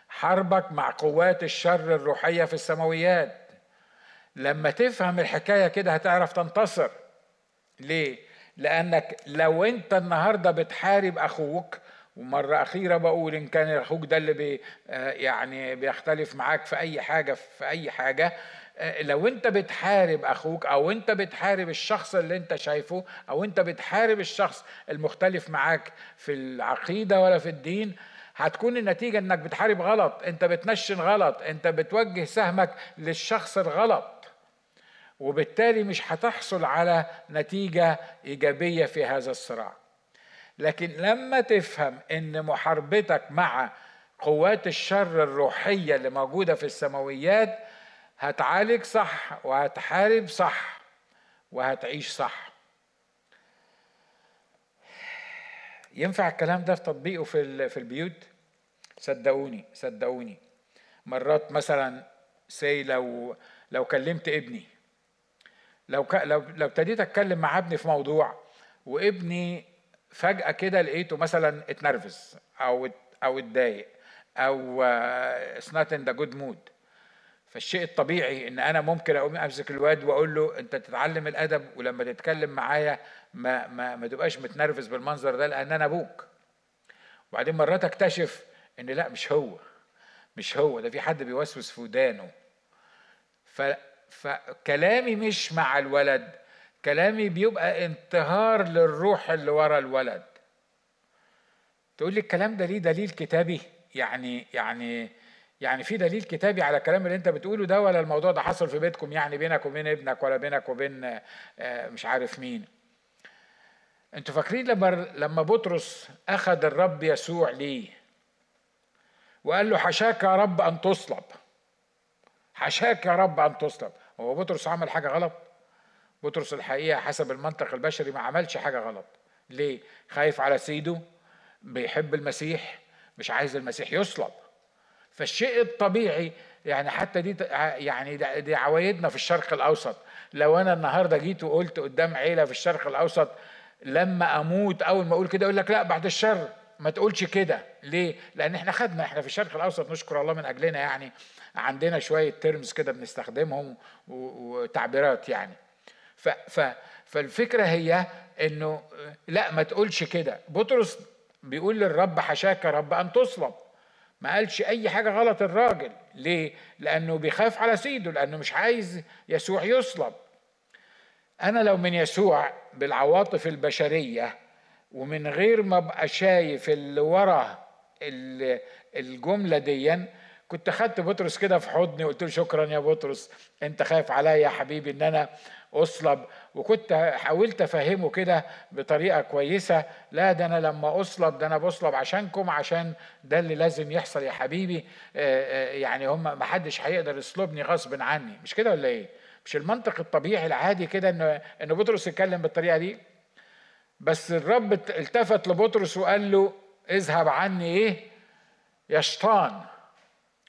حربك مع قوات الشر الروحية في السماويات. لما تفهم الحكاية كده هتعرف تنتصر. ليه؟ لأنك لو أنت النهاردة بتحارب أخوك ومرة أخيرة بقول إن كان أخوك ده اللي بي آه، يعني بيختلف معاك في أي حاجة في أي حاجة لو انت بتحارب أخوك أو انت بتحارب الشخص اللي انت شايفه أو انت بتحارب الشخص المختلف معاك في العقيدة ولا في الدين هتكون النتيجة انك بتحارب غلط انت بتنشن غلط انت بتوجه سهمك للشخص الغلط. وبالتالي مش هتحصل على نتيجة إيجابية في هذا الصراع. لكن لما تفهم إن محاربتك مع قوات الشر الروحية اللي موجودة في السماويات هتعالج صح وهتحارب صح وهتعيش صح. ينفع الكلام ده في تطبيقه في في البيوت؟ صدقوني صدقوني. مرات مثلا say لو لو كلمت ابني لو. لو لو ابتديت أتكلم مع ابني في موضوع وابني فجأة كده لقيته مثلا اتنرفز أو أو اتضايق أو it's not in the good mood فالشيء الطبيعي إن أنا ممكن أقوم أمسك الواد وأقول له أنت تتعلم الأدب ولما تتكلم معايا ما ما ما تبقاش متنرفز بالمنظر ده لأن أنا أبوك. وبعدين مرات أكتشف إن لأ مش هو مش هو ده في حد بيوسوس في ودانه. ف فكلامي مش مع الولد كلامي بيبقى انتهار للروح اللي ورا الولد. تقول لي الكلام ده ليه دليل كتابي؟ يعني يعني يعني في دليل كتابي على الكلام اللي انت بتقوله ده ولا الموضوع ده حصل في بيتكم؟ يعني بينك وبين ابنك ولا بينك وبين آه، مش عارف مين. أنتوا فاكرين لما لما بطرس أخذ الرب يسوع ليه؟ وقال له حشاك يا رب أن تصلب حشاك يا رب أن تصلب. هو بطرس عمل حاجة غلط؟ بطرس الحقيقة حسب المنطق البشري ما عملش حاجة غلط. ليه؟ خايف على سيده بيحب المسيح مش عايز المسيح يصلب. فالشيء الطبيعي يعني حتى دي يعني دي عوايدنا في الشرق الأوسط. لو أنا النهارده جيت وقلت قدام عيلة في الشرق الأوسط لما أموت أول ما أقول كده يقول لك لا بعد الشر. ما تقولش كده. ليه؟ لأن إحنا خدنا إحنا في الشرق الأوسط نشكر الله من أجلنا يعني. عندنا شوية ترمز كده بنستخدمهم وتعبيرات يعني. ف ف فالفكرة هي إنه لا ما تقولش كده. بطرس بيقول للرب حشاك رب أن تصلب. ما قالش أي حاجة غلط الراجل. ليه؟ لأنه بيخاف على سيده لأنه مش عايز يسوع يصلب. أنا لو من يسوع بالعواطف البشرية ومن غير ما أبقى شايف اللي ورا الجملة ديا كنت خدت بطرس كده في حضني وقلت له شكرا يا بطرس أنت خايف عليا يا حبيبي إن أنا أصلب. وكنت حاولت أفهمه كده بطريقة كويسة لا ده أنا لما أصلب ده أنا بصلب عشانكم عشان ده اللي لازم يحصل يا حبيبي. يعني هم ما حدش هيقدر يصلبني غصب عني. مش كده ولا إيه؟ مش المنطق الطبيعي العادي كده ان ان بطرس يتكلم بالطريقة دي؟ بس الرب التفت لبطرس وقال له اذهب عني إيه؟ يا شيطان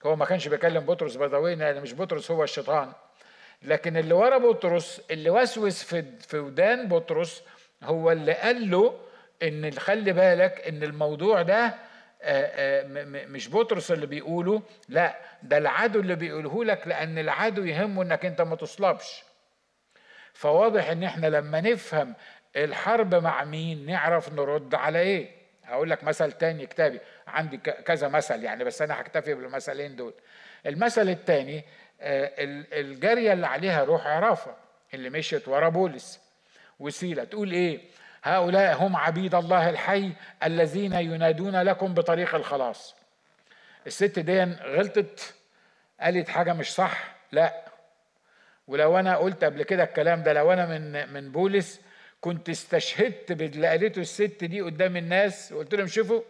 هو ما كانش بيكلم بطرس بدوي لأن مش بطرس هو الشيطان. لكن اللي ورا بطرس اللي وسوس في في ودان بطرس هو اللي قال له إن خلي بالك إن الموضوع ده مش بطرس اللي بيقوله لا ده العدو اللي بيقوله لك لأن العدو يهمه إنك أنت ما تصلبش. فواضح إن إحنا لما نفهم الحرب مع مين نعرف نرد على إيه. هقول لك مثل تاني كتابي. عندي كذا مثل يعني بس أنا هكتفي بالمثلين دول. المثل التاني الجارية اللي عليها روح عرافة اللي مشيت ورا بولس وسيلة. تقول إيه؟ هؤلاء هم عبيد الله الحي الذين ينادون لكم بطريق الخلاص. الست دي غلطت قالت حاجة مش صح؟ لا. ولو أنا قلت قبل كده الكلام ده لو أنا من من بولس كنت استشهدت باللي قالته الست دي قدام الناس وقلت لهم شوفوا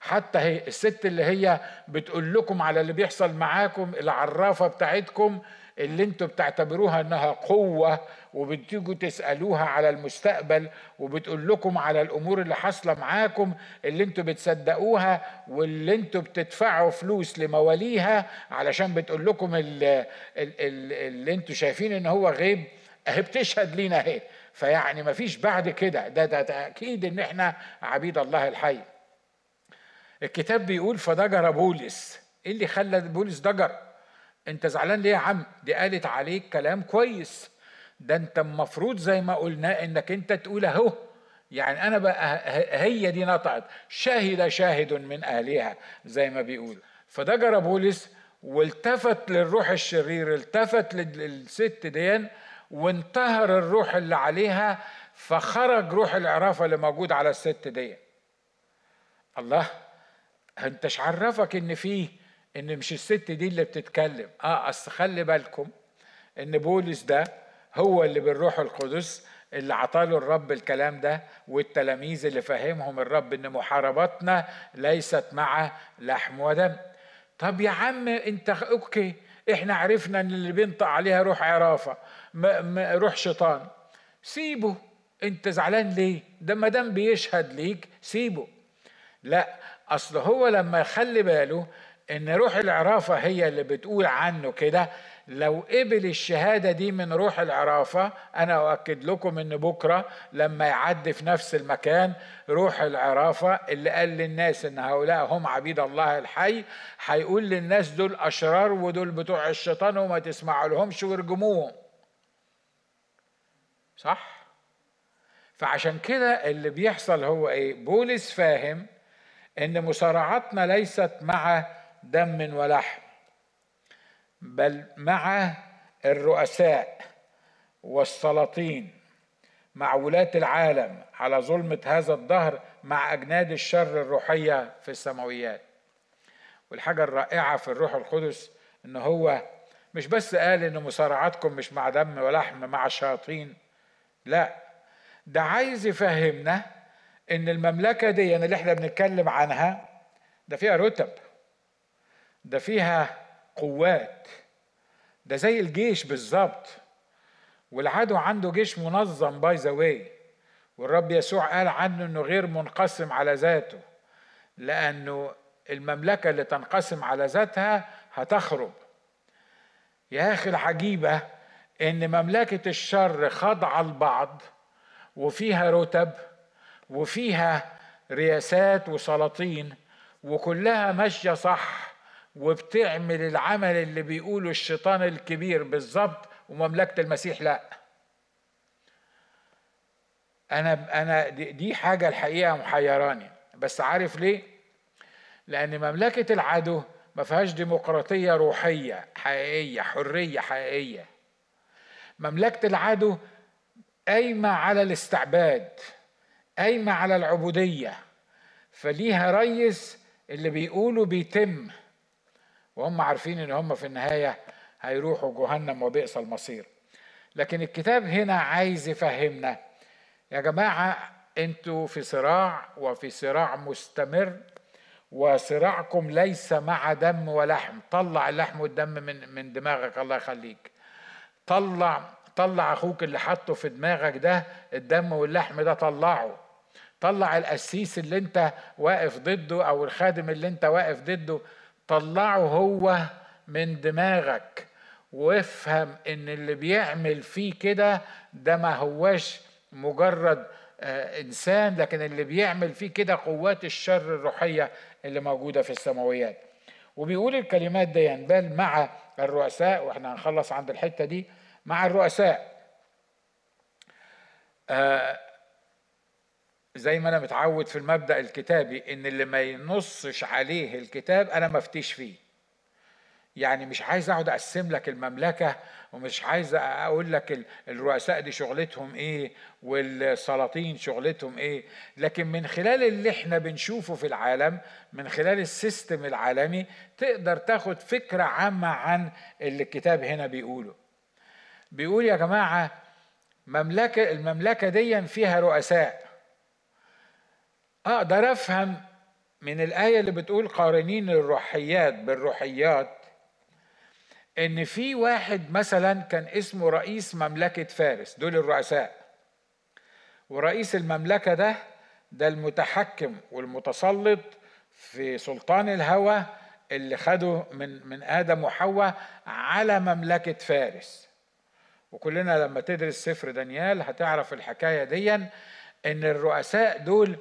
حتى هي الست اللي هي بتقول لكم على اللي بيحصل معاكم العرافة بتاعتكم اللي أنتوا بتعتبروها انها قوة وبتيجوا تسألوها على المستقبل وبتقول لكم على الأمور اللي حاصلة معاكم اللي أنتوا بتصدقوها واللي أنتوا بتدفعوا فلوس لمواليها علشان بتقول لكم اللي, اللي أنتوا شايفين ان هو غيب اهي بتشهد لينا اهي. فيعني ما فيش بعد كده. ده, ده تأكيد إن إحنا عبيد الله الحي. الكتاب بيقول فضجر بولس. إيه اللي خلى بولس ضجر؟ أنت زعلان ليه يا عم؟ دي قالت عليك كلام كويس. ده أنت المفروض زي ما قلنا إنك أنت تقول أهو. يعني أنا بقى هي دي نطقت. شهد شاهد من اهلها زي ما بيقول. فضجر بولس والتفت للروح الشرير التفت للست دي وانتهر الروح اللي عليها فخرج روح العرافة اللي موجود على الست دي. الله انتش عرفك ان فيه ان مش الست دي اللي بتتكلم. آه أصل خلي بالكم إن بولس ده هو اللي بالروح القدس اللي عطاله الرب الكلام ده والتلاميذ اللي فهمهم الرب إن محاربتنا ليست مع لحم ودم. طب يا عم انت أوكي. إحنا عرفنا إن اللي بينطق عليها روح عرافة روح شيطان. سيبه. أنت زعلان ليه؟ ده ما دام بيشهد ليك سيبه. لا أصل هو لما يخلي باله إن روح العرافة هي اللي بتقول عنه كده لو قبل الشهادة دي من روح العرافة أنا أؤكد لكم إن بكرة لما يعدي في نفس المكان روح العرافة اللي قال للناس إن هؤلاء هم عبيد الله الحي هيقول للناس دول أشرار ودول بتوع الشيطان وما تسمعوا لهمش وارجموهم صح؟ فعشان كده اللي بيحصل هو إيه؟ بولس فاهم إن مصارعتنا ليست مع دم ولحم. بل مع الرؤساء والسلاطين مع ولاة العالم على ظلمة هذا الدهر مع أجناد الشر الروحية في السماويات. والحاجة الرائعة في الروح القدس إن هو مش بس قال إن مصارعتكم مش مع دم ولحم مع الشياطين لا ده عايز يفهمنا إن المملكة دي اللي إحنا بنتكلم عنها ده فيها رتب ده فيها قوات. ده زي الجيش بالظبط. والعدو عنده جيش منظم by the way والرب يسوع قال عنه إنه غير منقسم على ذاته. لأنه المملكة اللي تنقسم على ذاتها هتخرب. يا أخي العجيبة إن مملكة الشر خاضعة لبعض وفيها رتب وفيها رياسات وسلاطين وكلها ماشية صح. وبتعمل العمل اللي بيقوله الشيطان الكبير بالظبط ومملكة المسيح لا. أنا أنا دي حاجة الحقيقة محيراني. بس عارف ليه؟ لأن مملكة العدو ما فيهاش ديمقراطية روحية حقيقية حرية حقيقية. مملكة العدو قايمة على الاستعباد قايمة على العبودية. فليها ريس اللي بيقولوا بيتم. وهم عارفين إن هم في النهاية هيروحوا جهنم وبئس المصير. لكن الكتاب هنا عايز يفهمنا يا جماعة أنتوا في صراع وفي صراع مستمر وصراعكم ليس مع دم ولحم. طلع اللحم والدم من من دماغك الله يخليك. طلع طلع أخوك اللي حاطه في دماغك ده الدم واللحم ده طلعه. طلع القسيس اللي أنت واقف ضده أو الخادم اللي أنت واقف ضده. طلعه هو من دماغك وافهم إن اللي بيعمل فيه كده ده ما هواش مجرد آه، إنسان لكن اللي بيعمل فيه كده قوات الشر الروحية اللي موجودة في السماويات. وبيقول الكلمات دي بل مع الرؤساء وإحنا هنخلص عند الحتة دي مع الرؤساء. آه زي ما أنا متعود في المبدأ الكتابي إن اللي ما ينصش عليه الكتاب أنا مفتيش فيه. يعني مش عايز أقعد أقسم لك المملكة ومش عايز أقول لك الرؤساء دي شغلتهم إيه والسلاطين شغلتهم إيه. لكن من خلال اللي إحنا بنشوفه في العالم من خلال السيستم العالمي تقدر تاخد فكرة عامة عن اللي الكتاب هنا بيقوله. بيقول يا جماعة مملكة المملكة دي فيها رؤساء. أقدر أفهم من الآية اللي بتقول قارنين الروحيات بالروحيات إن في واحد مثلا كان اسمه رئيس مملكة فارس دول الرؤساء. ورئيس المملكة ده ده المتحكم والمتسلط في سلطان الهوى اللي خده من من آدم وحواء على مملكة فارس. وكلنا لما تدرس سفر دانيال هتعرف الحكاية دي إن الرؤساء دول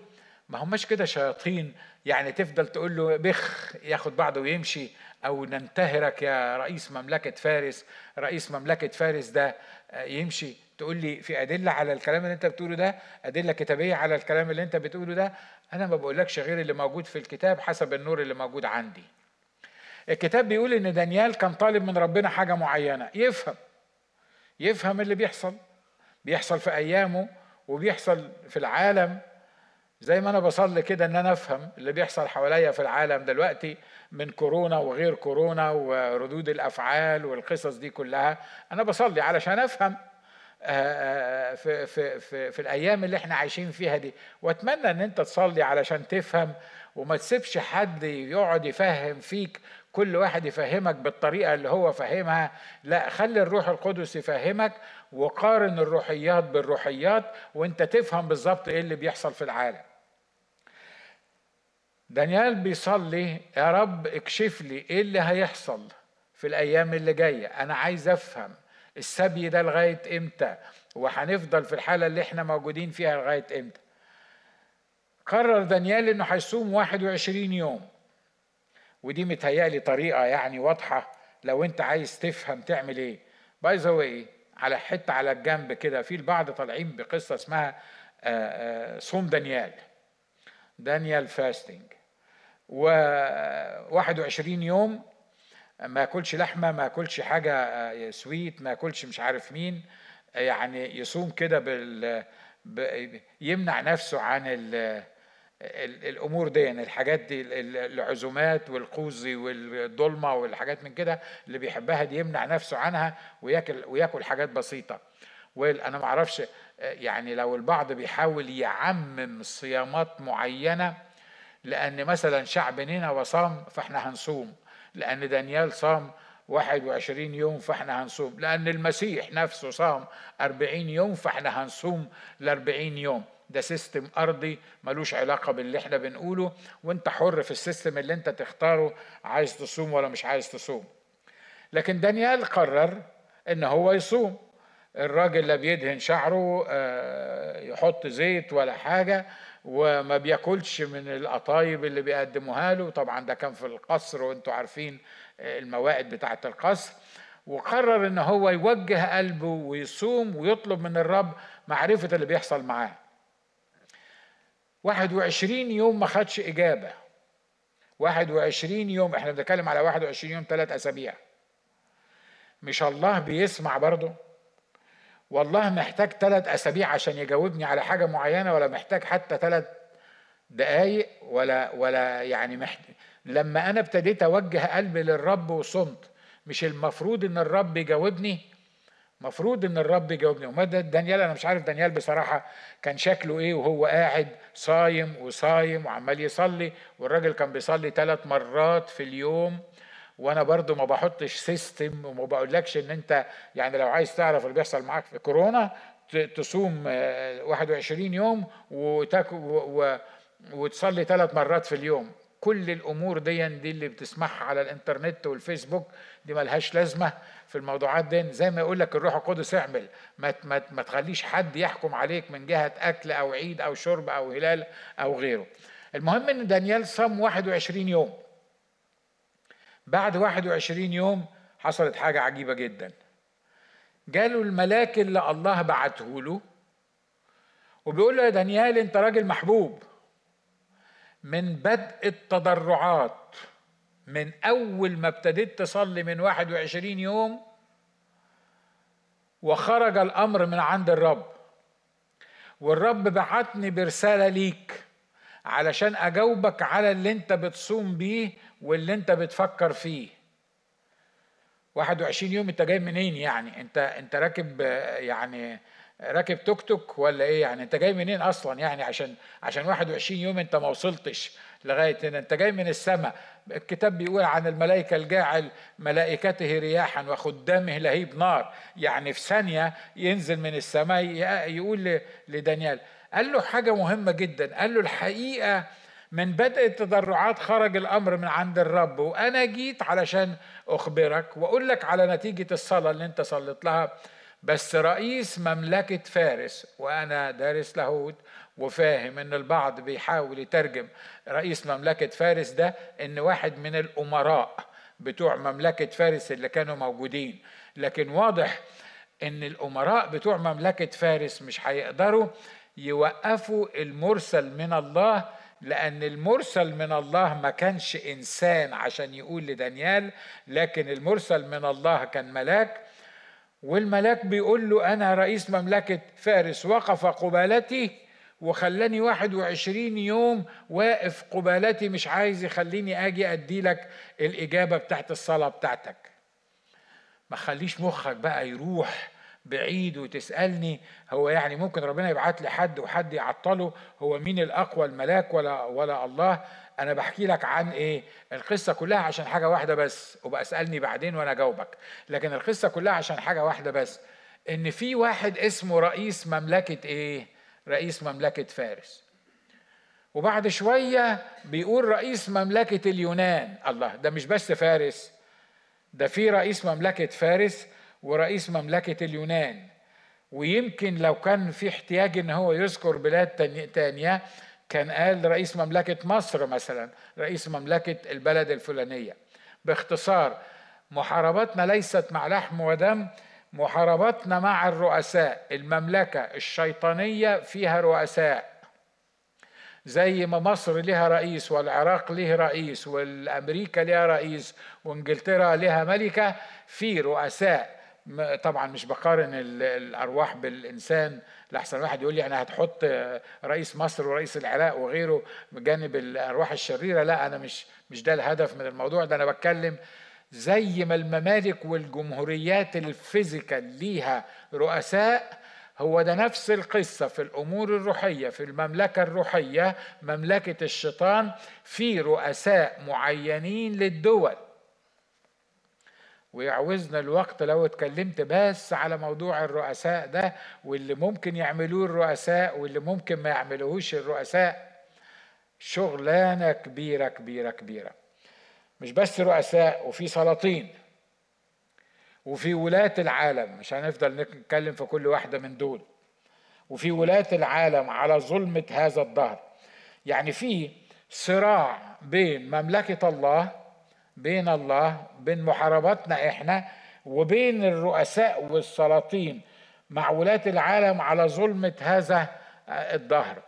ما هماش كده شياطين. يعني تفضل تقول له بخ ياخد بعضه ويمشي. أو ننتهرك يا رئيس مملكة فارس. رئيس مملكة فارس ده آه، يمشي. تقول لي في أدلة على الكلام اللي أنت بتقوله ده؟ أدلة كتابية على الكلام اللي أنت بتقوله ده؟ أنا ما بقولكش غير اللي موجود في الكتاب حسب النور اللي موجود عندي. الكتاب بيقول إن دانيال كان طالب من ربنا حاجة معينة. يفهم. يفهم اللي بيحصل. بيحصل في أيامه وبيحصل في العالم. زي ما أنا بصلي كده إن أنا أفهم اللي بيحصل حواليا في العالم دلوقتي من كورونا وغير كورونا وردود الأفعال والقصص دي كلها أنا بصلي علشان أفهم آه، آه، في في في في الأيام اللي إحنا عايشين فيها دي. وأتمنى إن أنت تصلي علشان تفهم وما تسيبش حد يقعد يفهم فيك كل واحد يفهمك بالطريقة اللي هو فاهمها. لا خلي الروح القدس يفهمك وقارن الروحيات بالروحيات وأنت تفهم بالظبط إيه اللي بيحصل في العالم. دانيال بيصلي يا رب اكشف لي إيه اللي هيحصل في الأيام اللي جاية أنا عايز أفهم السبي ده لغاية إمتى وهنفضل في الحالة اللي إحنا موجودين فيها لغاية إمتى. قرر دانيال إنه هيصوم 21 يوم. ودي متهيألي طريقة يعني واضحة لو أنت عايز تفهم تعمل إيه. by the way على حتة على الجنب كده في البعض طالعين بقصة اسمها آه، آه، صوم دانيال. دانيال fasting و 21 يوم ما ياكلش لحمة ما ياكلش حاجة sweet ما ياكلش مش عارف مين يعني يصوم كده بال يمنع نفسه عن ال... الأمور دي يعني الحاجات دي العزومات والقوزي والضلمة والحاجات من كده اللي بيحبها دي يمنع نفسه عنها وياكل وياكل حاجات بسيطة. وأنا ما أعرفش يعني لو البعض بيحاول يعمم صيامات معينة لأن مثلا شعب نينوى صام فإحنا هنصوم لأن دانيال صام 21 يوم فإحنا هنصوم لأن المسيح نفسه صام 40 يوم فإحنا هنصوم ل 40 يوم. ده system أرضي ملوش علاقة باللي إحنا بنقوله وأنت حر في ال system اللي أنت تختاره عايز تصوم ولا مش عايز تصوم. لكن دانيال قرر إن هو يصوم. الراجل لا بيدهن شعره آه، يحط زيت ولا حاجة وما بياكلش من الأطايب اللي بيقدموها له. طبعا ده كان في القصر وانتوا عارفين الموائد بتاعه القصر. وقرر إن هو يوجه قلبه ويصوم ويطلب من الرب معرفة اللي بيحصل معاه. 21 يوم ما خدش إجابة. 21 يوم إحنا بنتكلم على 21 يوم ثلاث أسابيع. مش الله بيسمع برضه؟ والله محتاج ثلاث أسابيع عشان يجاوبني على حاجة معينة ولا محتاج حتى ثلاث دقايق ولا ولا يعني محتاج لما أنا ابتديت أوجه قلبي للرب وصمت مش المفروض إن الرب يجاوبني؟ مفروض إن الرب يجاوبني. وما دانيال أنا مش عارف دانيال بصراحة كان شكله إيه وهو قاعد صايم وصايم وعمال يصلي والراجل كان بيصلي ثلاث مرات في اليوم. وأنا برضو ما بحطش سيستم وما بقولكش ان انت يعني لو عايز تعرف اللي بيحصل معاك في كورونا تصوم 21 آه، يوم وتاكل وتصلي ثلاث مرات في اليوم. كل الأمور دي دي اللي بتسمعها على الإنترنت والفيسبوك دي ملهاش لازمة في الموضوعات دي. زي ما يقول لك الروح القدس اعمل. ما ما, ما تخليش حد يحكم عليك من جهة أكل أو عيد أو شرب أو هلال أو غيره. المهم إن دانيال صام 21 يوم. بعد 21 يوم حصلت حاجة عجيبة جدا. جاله الملاك اللي الله بعته له وبيقول له يا دانيال انت راجل محبوب. من بدء التضرعات من أول ما ابتديت تصلي من 21 يوم وخرج الأمر من عند الرب. والرب بعتني برسالة ليك علشان أجاوبك على اللي أنت بتصوم بيه واللي أنت بتفكر فيه. 21 يوم أنت جاي منين يعني؟ أنت أنت راكب يعني راكب توك توك ولا إيه يعني؟ انت جاي منين أصلا يعني؟ عشان عشان 21 يوم انت ما وصلتش لغاية هنا. انت جاي من السماء. الكتاب بيقول عن الملائكة الجاعل ملائكته رياحا وخدامه لهيب نار. يعني في ثانية ينزل من السماء يقول لدانيال قال له حاجة مهمة جدا. قال له الحقيقة من بدء التضرعات خرج الأمر من عند الرب وأنا جيت علشان أخبرك وأقول لك على نتيجة الصلاة اللي أنت صليت لها. بس رئيس مملكة فارس وأنا دارس لاهوت وفاهم إن البعض بيحاول يترجم رئيس مملكة فارس ده إن واحد من الأمراء بتوع مملكة فارس اللي كانوا موجودين. لكن واضح إن الأمراء بتوع مملكة فارس مش هيقدروا يوقفوا المرسل من الله لأن المرسل من الله ما كانش إنسان عشان يقول لدانيال لكن المرسل من الله كان ملاك. والملاك بيقول له أنا رئيس مملكة فارس وقف قبالتي وخلاني واحد وعشرين يوم واقف قبالتي مش عايز يخليني أجي أدي لك الإجابة بتاعت الصلاة بتاعتك. ما خليش مخك بقى يروح بعيد وتسألني هو يعني ممكن ربنا يبعت لي حد وحد يعطله هو مين الأقوى الملاك ولا ولا الله؟ أنا بحكي لك عن إيه؟ القصة كلها عشان حاجة واحدة بس وبقى اسألني بعدين وأنا أجاوبك. لكن القصة كلها عشان حاجة واحدة بس إن في واحد اسمه رئيس مملكة إيه؟ رئيس مملكة فارس. وبعد شوية بيقول رئيس مملكة اليونان. الله ده مش بس فارس ده في رئيس مملكة فارس ورئيس مملكة اليونان. ويمكن لو كان في احتياج إن هو يذكر بلاد تانية كان قال رئيس مملكة مصر مثلا رئيس مملكة البلد الفلانية. باختصار محاربتنا ليست مع لحم ودم محاربتنا مع الرؤساء. المملكة الشيطانية فيها رؤساء. زي ما مصر لها رئيس والعراق له رئيس والأمريكا لها رئيس وإنجلترا لها ملكة في رؤساء. طبعا مش بقارن الأرواح بالإنسان. لحسن واحد يقول لي أنا هتحط رئيس مصر ورئيس العراق وغيره بجانب الأرواح الشريرة. لا أنا مش مش ده الهدف من الموضوع ده. أنا بتكلم زي ما الممالك والجمهوريات الفيزيكال ليها رؤساء هو ده نفس القصة في الأمور الروحية في المملكة الروحية مملكة الشيطان في رؤساء معينين للدول. ويعوزنا الوقت لو اتكلمت بس على موضوع الرؤساء ده واللي ممكن يعملوه الرؤساء واللي ممكن ما يعملوهوش الرؤساء. شغلانة كبيرة كبيرة كبيرة. مش بس رؤساء وفي سلاطين. وفي ولاة العالم. مش هنفضل نتكلم في كل واحدة من دول. وفي ولاة العالم على ظلمة هذا الدهر. يعني في صراع بين مملكة الله بين الله بين محارباتنا إحنا وبين الرؤساء والسلاطين. مع ولاة العالم على ظلمة هذا الدهر.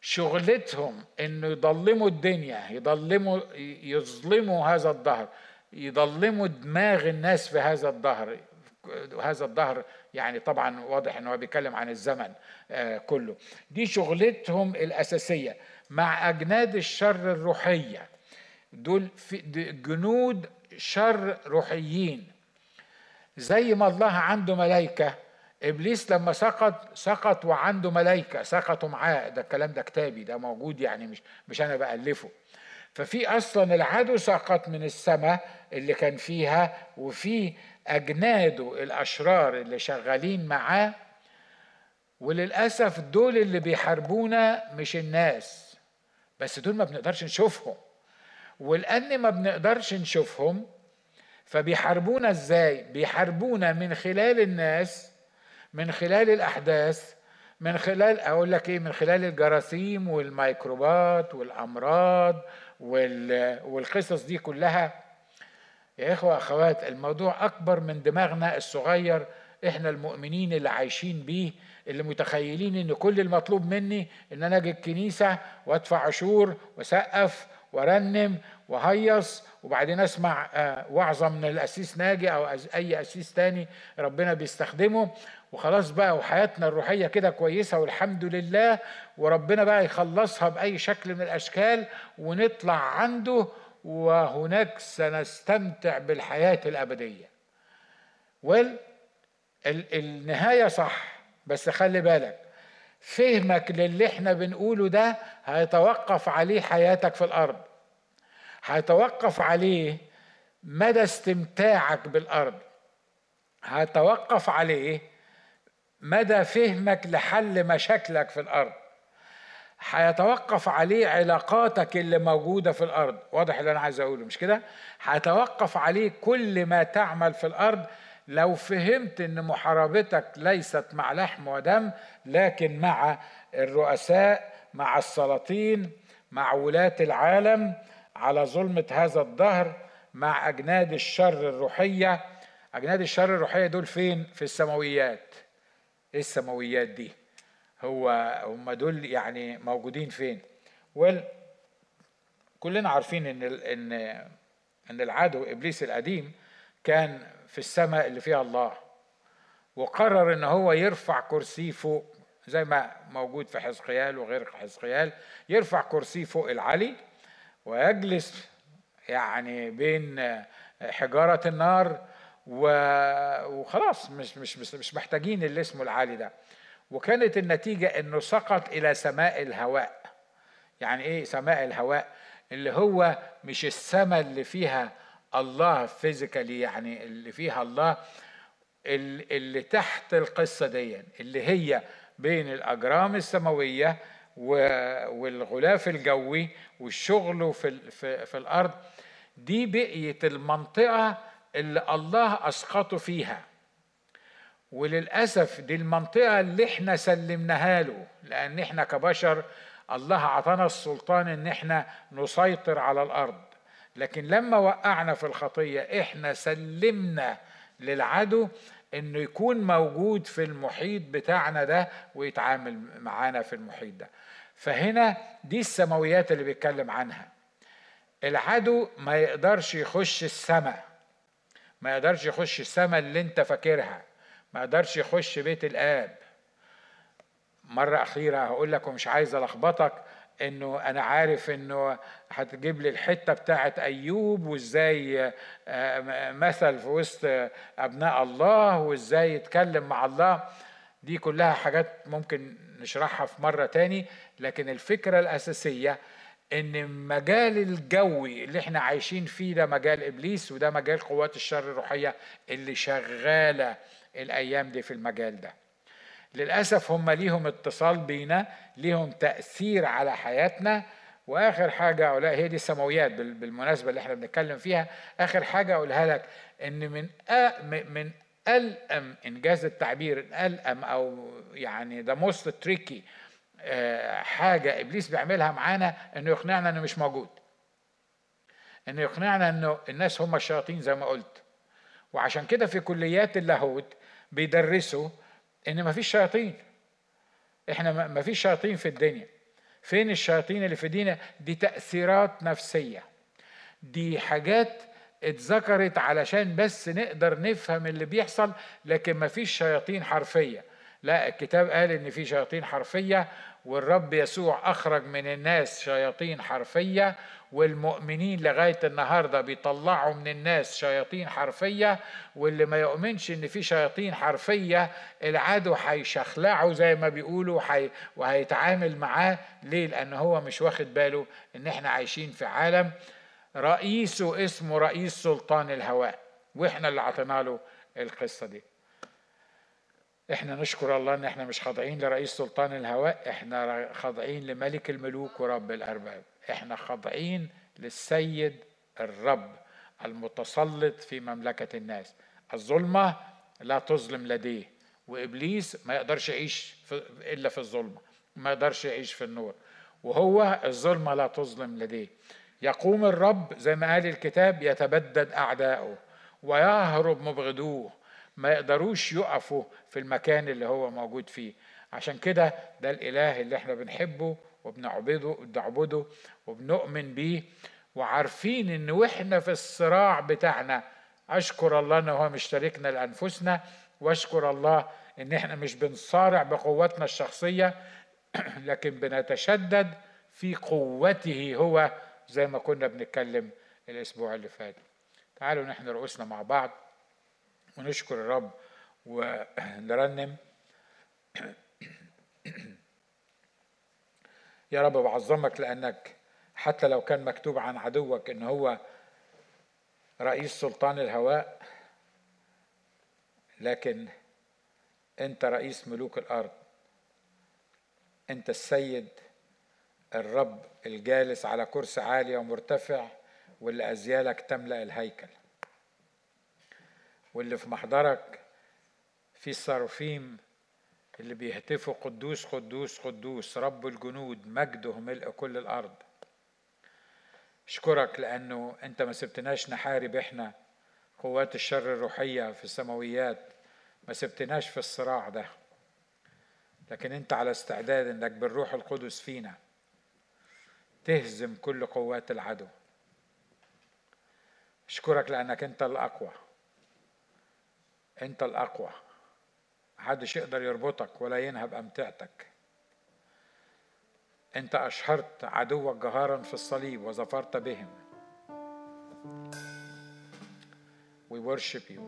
شغلتهم إنه يضلموا الدنيا يضلموا يظلموا هذا الظهر يضلموا دماغ الناس في هذا الظهر هذا الظهر يعني طبعا واضح إنه بيتكلم عن الزمن آه، كله. دي شغلتهم الأساسية. مع أجناد الشر الروحية دول في جنود شر روحيين. زي ما الله عنده ملائكة إبليس لما سقط سقط وعنده ملائكة سقطوا معاه. ده الكلام ده كتابي ده موجود يعني مش مش أنا بألفه. ففي أصلا العدو سقط من السماء اللي كان فيها وفي أجناده الأشرار اللي شغالين معاه. وللأسف دول اللي بيحاربونا مش الناس. بس دول ما بنقدرش نشوفهم. ولان ما بنقدرش نشوفهم فبيحاربونا إزاي؟ بيحاربونا من خلال الناس من خلال الأحداث من خلال أقول لك إيه من خلال الجراثيم والميكروبات والأمراض والقصص دي كلها. يا إخوة أخوات الموضوع أكبر من دماغنا الصغير إحنا المؤمنين اللي عايشين بيه اللي متخيلين إن كل المطلوب مني إن أنا أجي الكنيسه وأدفع عشور وأسقف وارنم وهيص وبعدين أسمع آه، وعظة من الأسيس ناجي أو أي أسيس تاني ربنا بيستخدمه. وخلاص بقى وحياتنا الروحية كده كويسة والحمد لله. وربنا بقى يخلصها بأي شكل من الأشكال ونطلع عنده. وهناك سنستمتع بالحياة الأبدية. ويل النهاية صح بس خلي بالك فهمك للي إحنا بنقوله ده هيتوقف عليه حياتك في الأرض. هيتوقف عليه مدى استمتاعك بالأرض. هيتوقف عليه مدى فهمك لحل مشاكلك في الأرض. هيتوقف عليه علاقاتك اللي موجودة في الأرض. واضح اللي أنا عايز أقوله مش كده؟ هيتوقف عليه كل ما تعمل في الأرض لو فهمت إن محاربتك ليست مع لحم ودم لكن مع الرؤساء مع السلاطين مع ولاة العالم على ظلمة هذا الدهر مع أجناد الشر الروحية أجناد الشر الروحية دول فين؟ في السماويات إيه السماويات دي؟ هو هم دول يعني موجودين فين؟ ويل كلنا عارفين إن إن إن العدو إبليس القديم كان في السماء اللي فيها الله وقرر إن هو يرفع كرسيه فوق زي ما موجود في حزقيال وغير حزقيال يرفع كرسيه فوق العلي ويجلس يعني بين حجارة النار وخلاص مش مش مش محتاجين اللي اسمه العالي ده. وكانت النتيجة إنه سقط إلى سماء الهواء. يعني إيه سماء الهواء؟ اللي هو مش السماء اللي فيها الله فيزيكالي يعني اللي فيها الله اللي تحت القصة دي اللي هي بين الأجرام السماوية والغلاف الجوي والشغل في, في, في الأرض. دي بقية المنطقة اللي الله أسقطه فيها. وللأسف دي المنطقة اللي إحنا سلمناها له لأن إحنا كبشر الله أعطانا السلطان إن إحنا نسيطر على الأرض. لكن لما وقعنا في الخطية إحنا سلمنا للعدو إنه يكون موجود في المحيط بتاعنا ده ويتعامل معانا في المحيط ده. فهنا دي السماويات اللي بيتكلم عنها. العدو ما يقدرش يخش السماء. ما يقدرش يخش السماء اللي أنت فاكرها. ما يقدرش يخش بيت الآب. مرة أخيرة هقول لك ومش عايز ألخبطك. إنه أنا عارف إنه هتجيب لي الحتة بتاعت أيوب وإزاي آه، مثل في وسط أبناء الله وإزاي يتكلم مع الله. دي كلها حاجات ممكن نشرحها في مرة تاني. لكن الفكرة الأساسية إن المجال الجوي اللي إحنا عايشين فيه ده مجال إبليس وده مجال قوات الشر الروحية اللي شغالة الأيام دي في المجال ده. للأسف هم ليهم اتصال بينا ليهم تأثير على حياتنا. وآخر حاجة أقولها هي دي السماويات بالمناسبة اللي إحنا بنتكلم فيها. آخر حاجة أقولها لك إن من من ألأم إن جاز التعبير ألأم أو يعني the most tricky حاجة إبليس بيعملها معانا إنه يقنعنا إنه مش موجود. إنه يقنعنا إنه الناس هم الشياطين زي ما قلت. وعشان كده في كليات اللاهوت بيدرسوا إن ما فيش شياطين. إحنا ما فيش شياطين في الدنيا. فين الشياطين اللي في الدنيا؟ دي تأثيرات نفسية. دي حاجات اتذكرت علشان بس نقدر نفهم اللي بيحصل لكن ما فيش شياطين حرفية. لا الكتاب قال إن في شياطين حرفية والرب يسوع أخرج من الناس شياطين حرفية والمؤمنين لغاية النهاردة بيطلعوا من الناس شياطين حرفية واللي ما يؤمنش إن في شياطين حرفية العدو هيشخلعه زي ما بيقولوا حي وهيتعامل معاه. ليه؟ لأن هو مش واخد باله إن إحنا عايشين في عالم رئيسه اسمه رئيس سلطان الهواء وإحنا اللي عطينا له القصة دي. إحنا نشكر الله إن إحنا مش خاضعين لرئيس سلطان الهواء إحنا خاضعين لملك الملوك ورب الأرباب. إحنا خاضعين للسيد الرب المتسلط في مملكة الناس. الظلمة لا تظلم لديه وإبليس ما يقدرش يعيش إلا في الظلمة ما يقدرش يعيش في النور. وهو الظلمة لا تظلم لديه. يقوم الرب زي ما قال الكتاب يتبدد أعداؤه ويهرب مبغضوه. ما يقدروش يقفوا في المكان اللي هو موجود فيه. عشان كده ده الإله اللي إحنا بنحبه وبنعبده بنعبده وبنؤمن بيه وعارفين إن وإحنا في الصراع بتاعنا. أشكر الله إن هو مشتركنا لأنفسنا وأشكر الله إن إحنا مش بنصارع بقوتنا الشخصية [clears throat] لكن بنتشدد في قوته هو زي ما كنا بنتكلم الأسبوع اللي فات. تعالوا نحن رؤوسنا مع بعض. ونشكر الرب ونرنم. يا رب بعظمك لأنك حتى لو كان مكتوب عن عدوك إن هو رئيس سلطان الهواء لكن أنت رئيس ملوك الأرض. أنت السيد الرب الجالس على كرسي عالي ومرتفع واللي أزيالك تملأ الهيكل. واللي في محضرك في الصرفيم اللي بيهتفوا قدوس قدوس قدوس رب الجنود مجده ملء كل الأرض. أشكرك لأنه أنت ما سبتناش نحارب إحنا قوات الشر الروحية في السماويات ما سبتناش في الصراع ده. لكن أنت على استعداد إنك بالروح القدس فينا تهزم كل قوات العدو. أشكرك لأنك أنت الأقوى. انت الاقوى. محدش يقدر يربطك ولا ينهب أمتعتك. أنت أشهرت عدوك جهارا في الصليب وظفرت بهم. We worship you.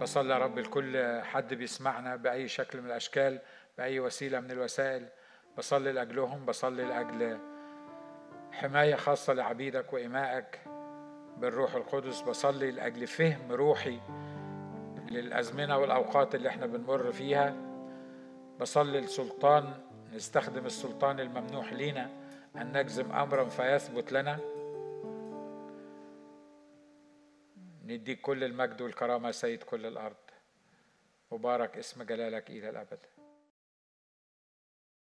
بصلي يا رب لكل حد بيسمعنا بأي شكل من الأشكال بأي وسيلة من الوسائل. بصلي لأجلهم بصلي لأجل حماية خاصة لعبيدك وإمائك بالروح القدس. بصلي لأجل فهم روحي للأزمنة والأوقات اللي إحنا بنمر فيها. بصلي السلطان نستخدم السلطان الممنوح لينا أن نجزم أمرا فيثبت لنا. نديك كل المجد والكرامة سيد كل الأرض. مبارك اسم جلالك إلى الأبد.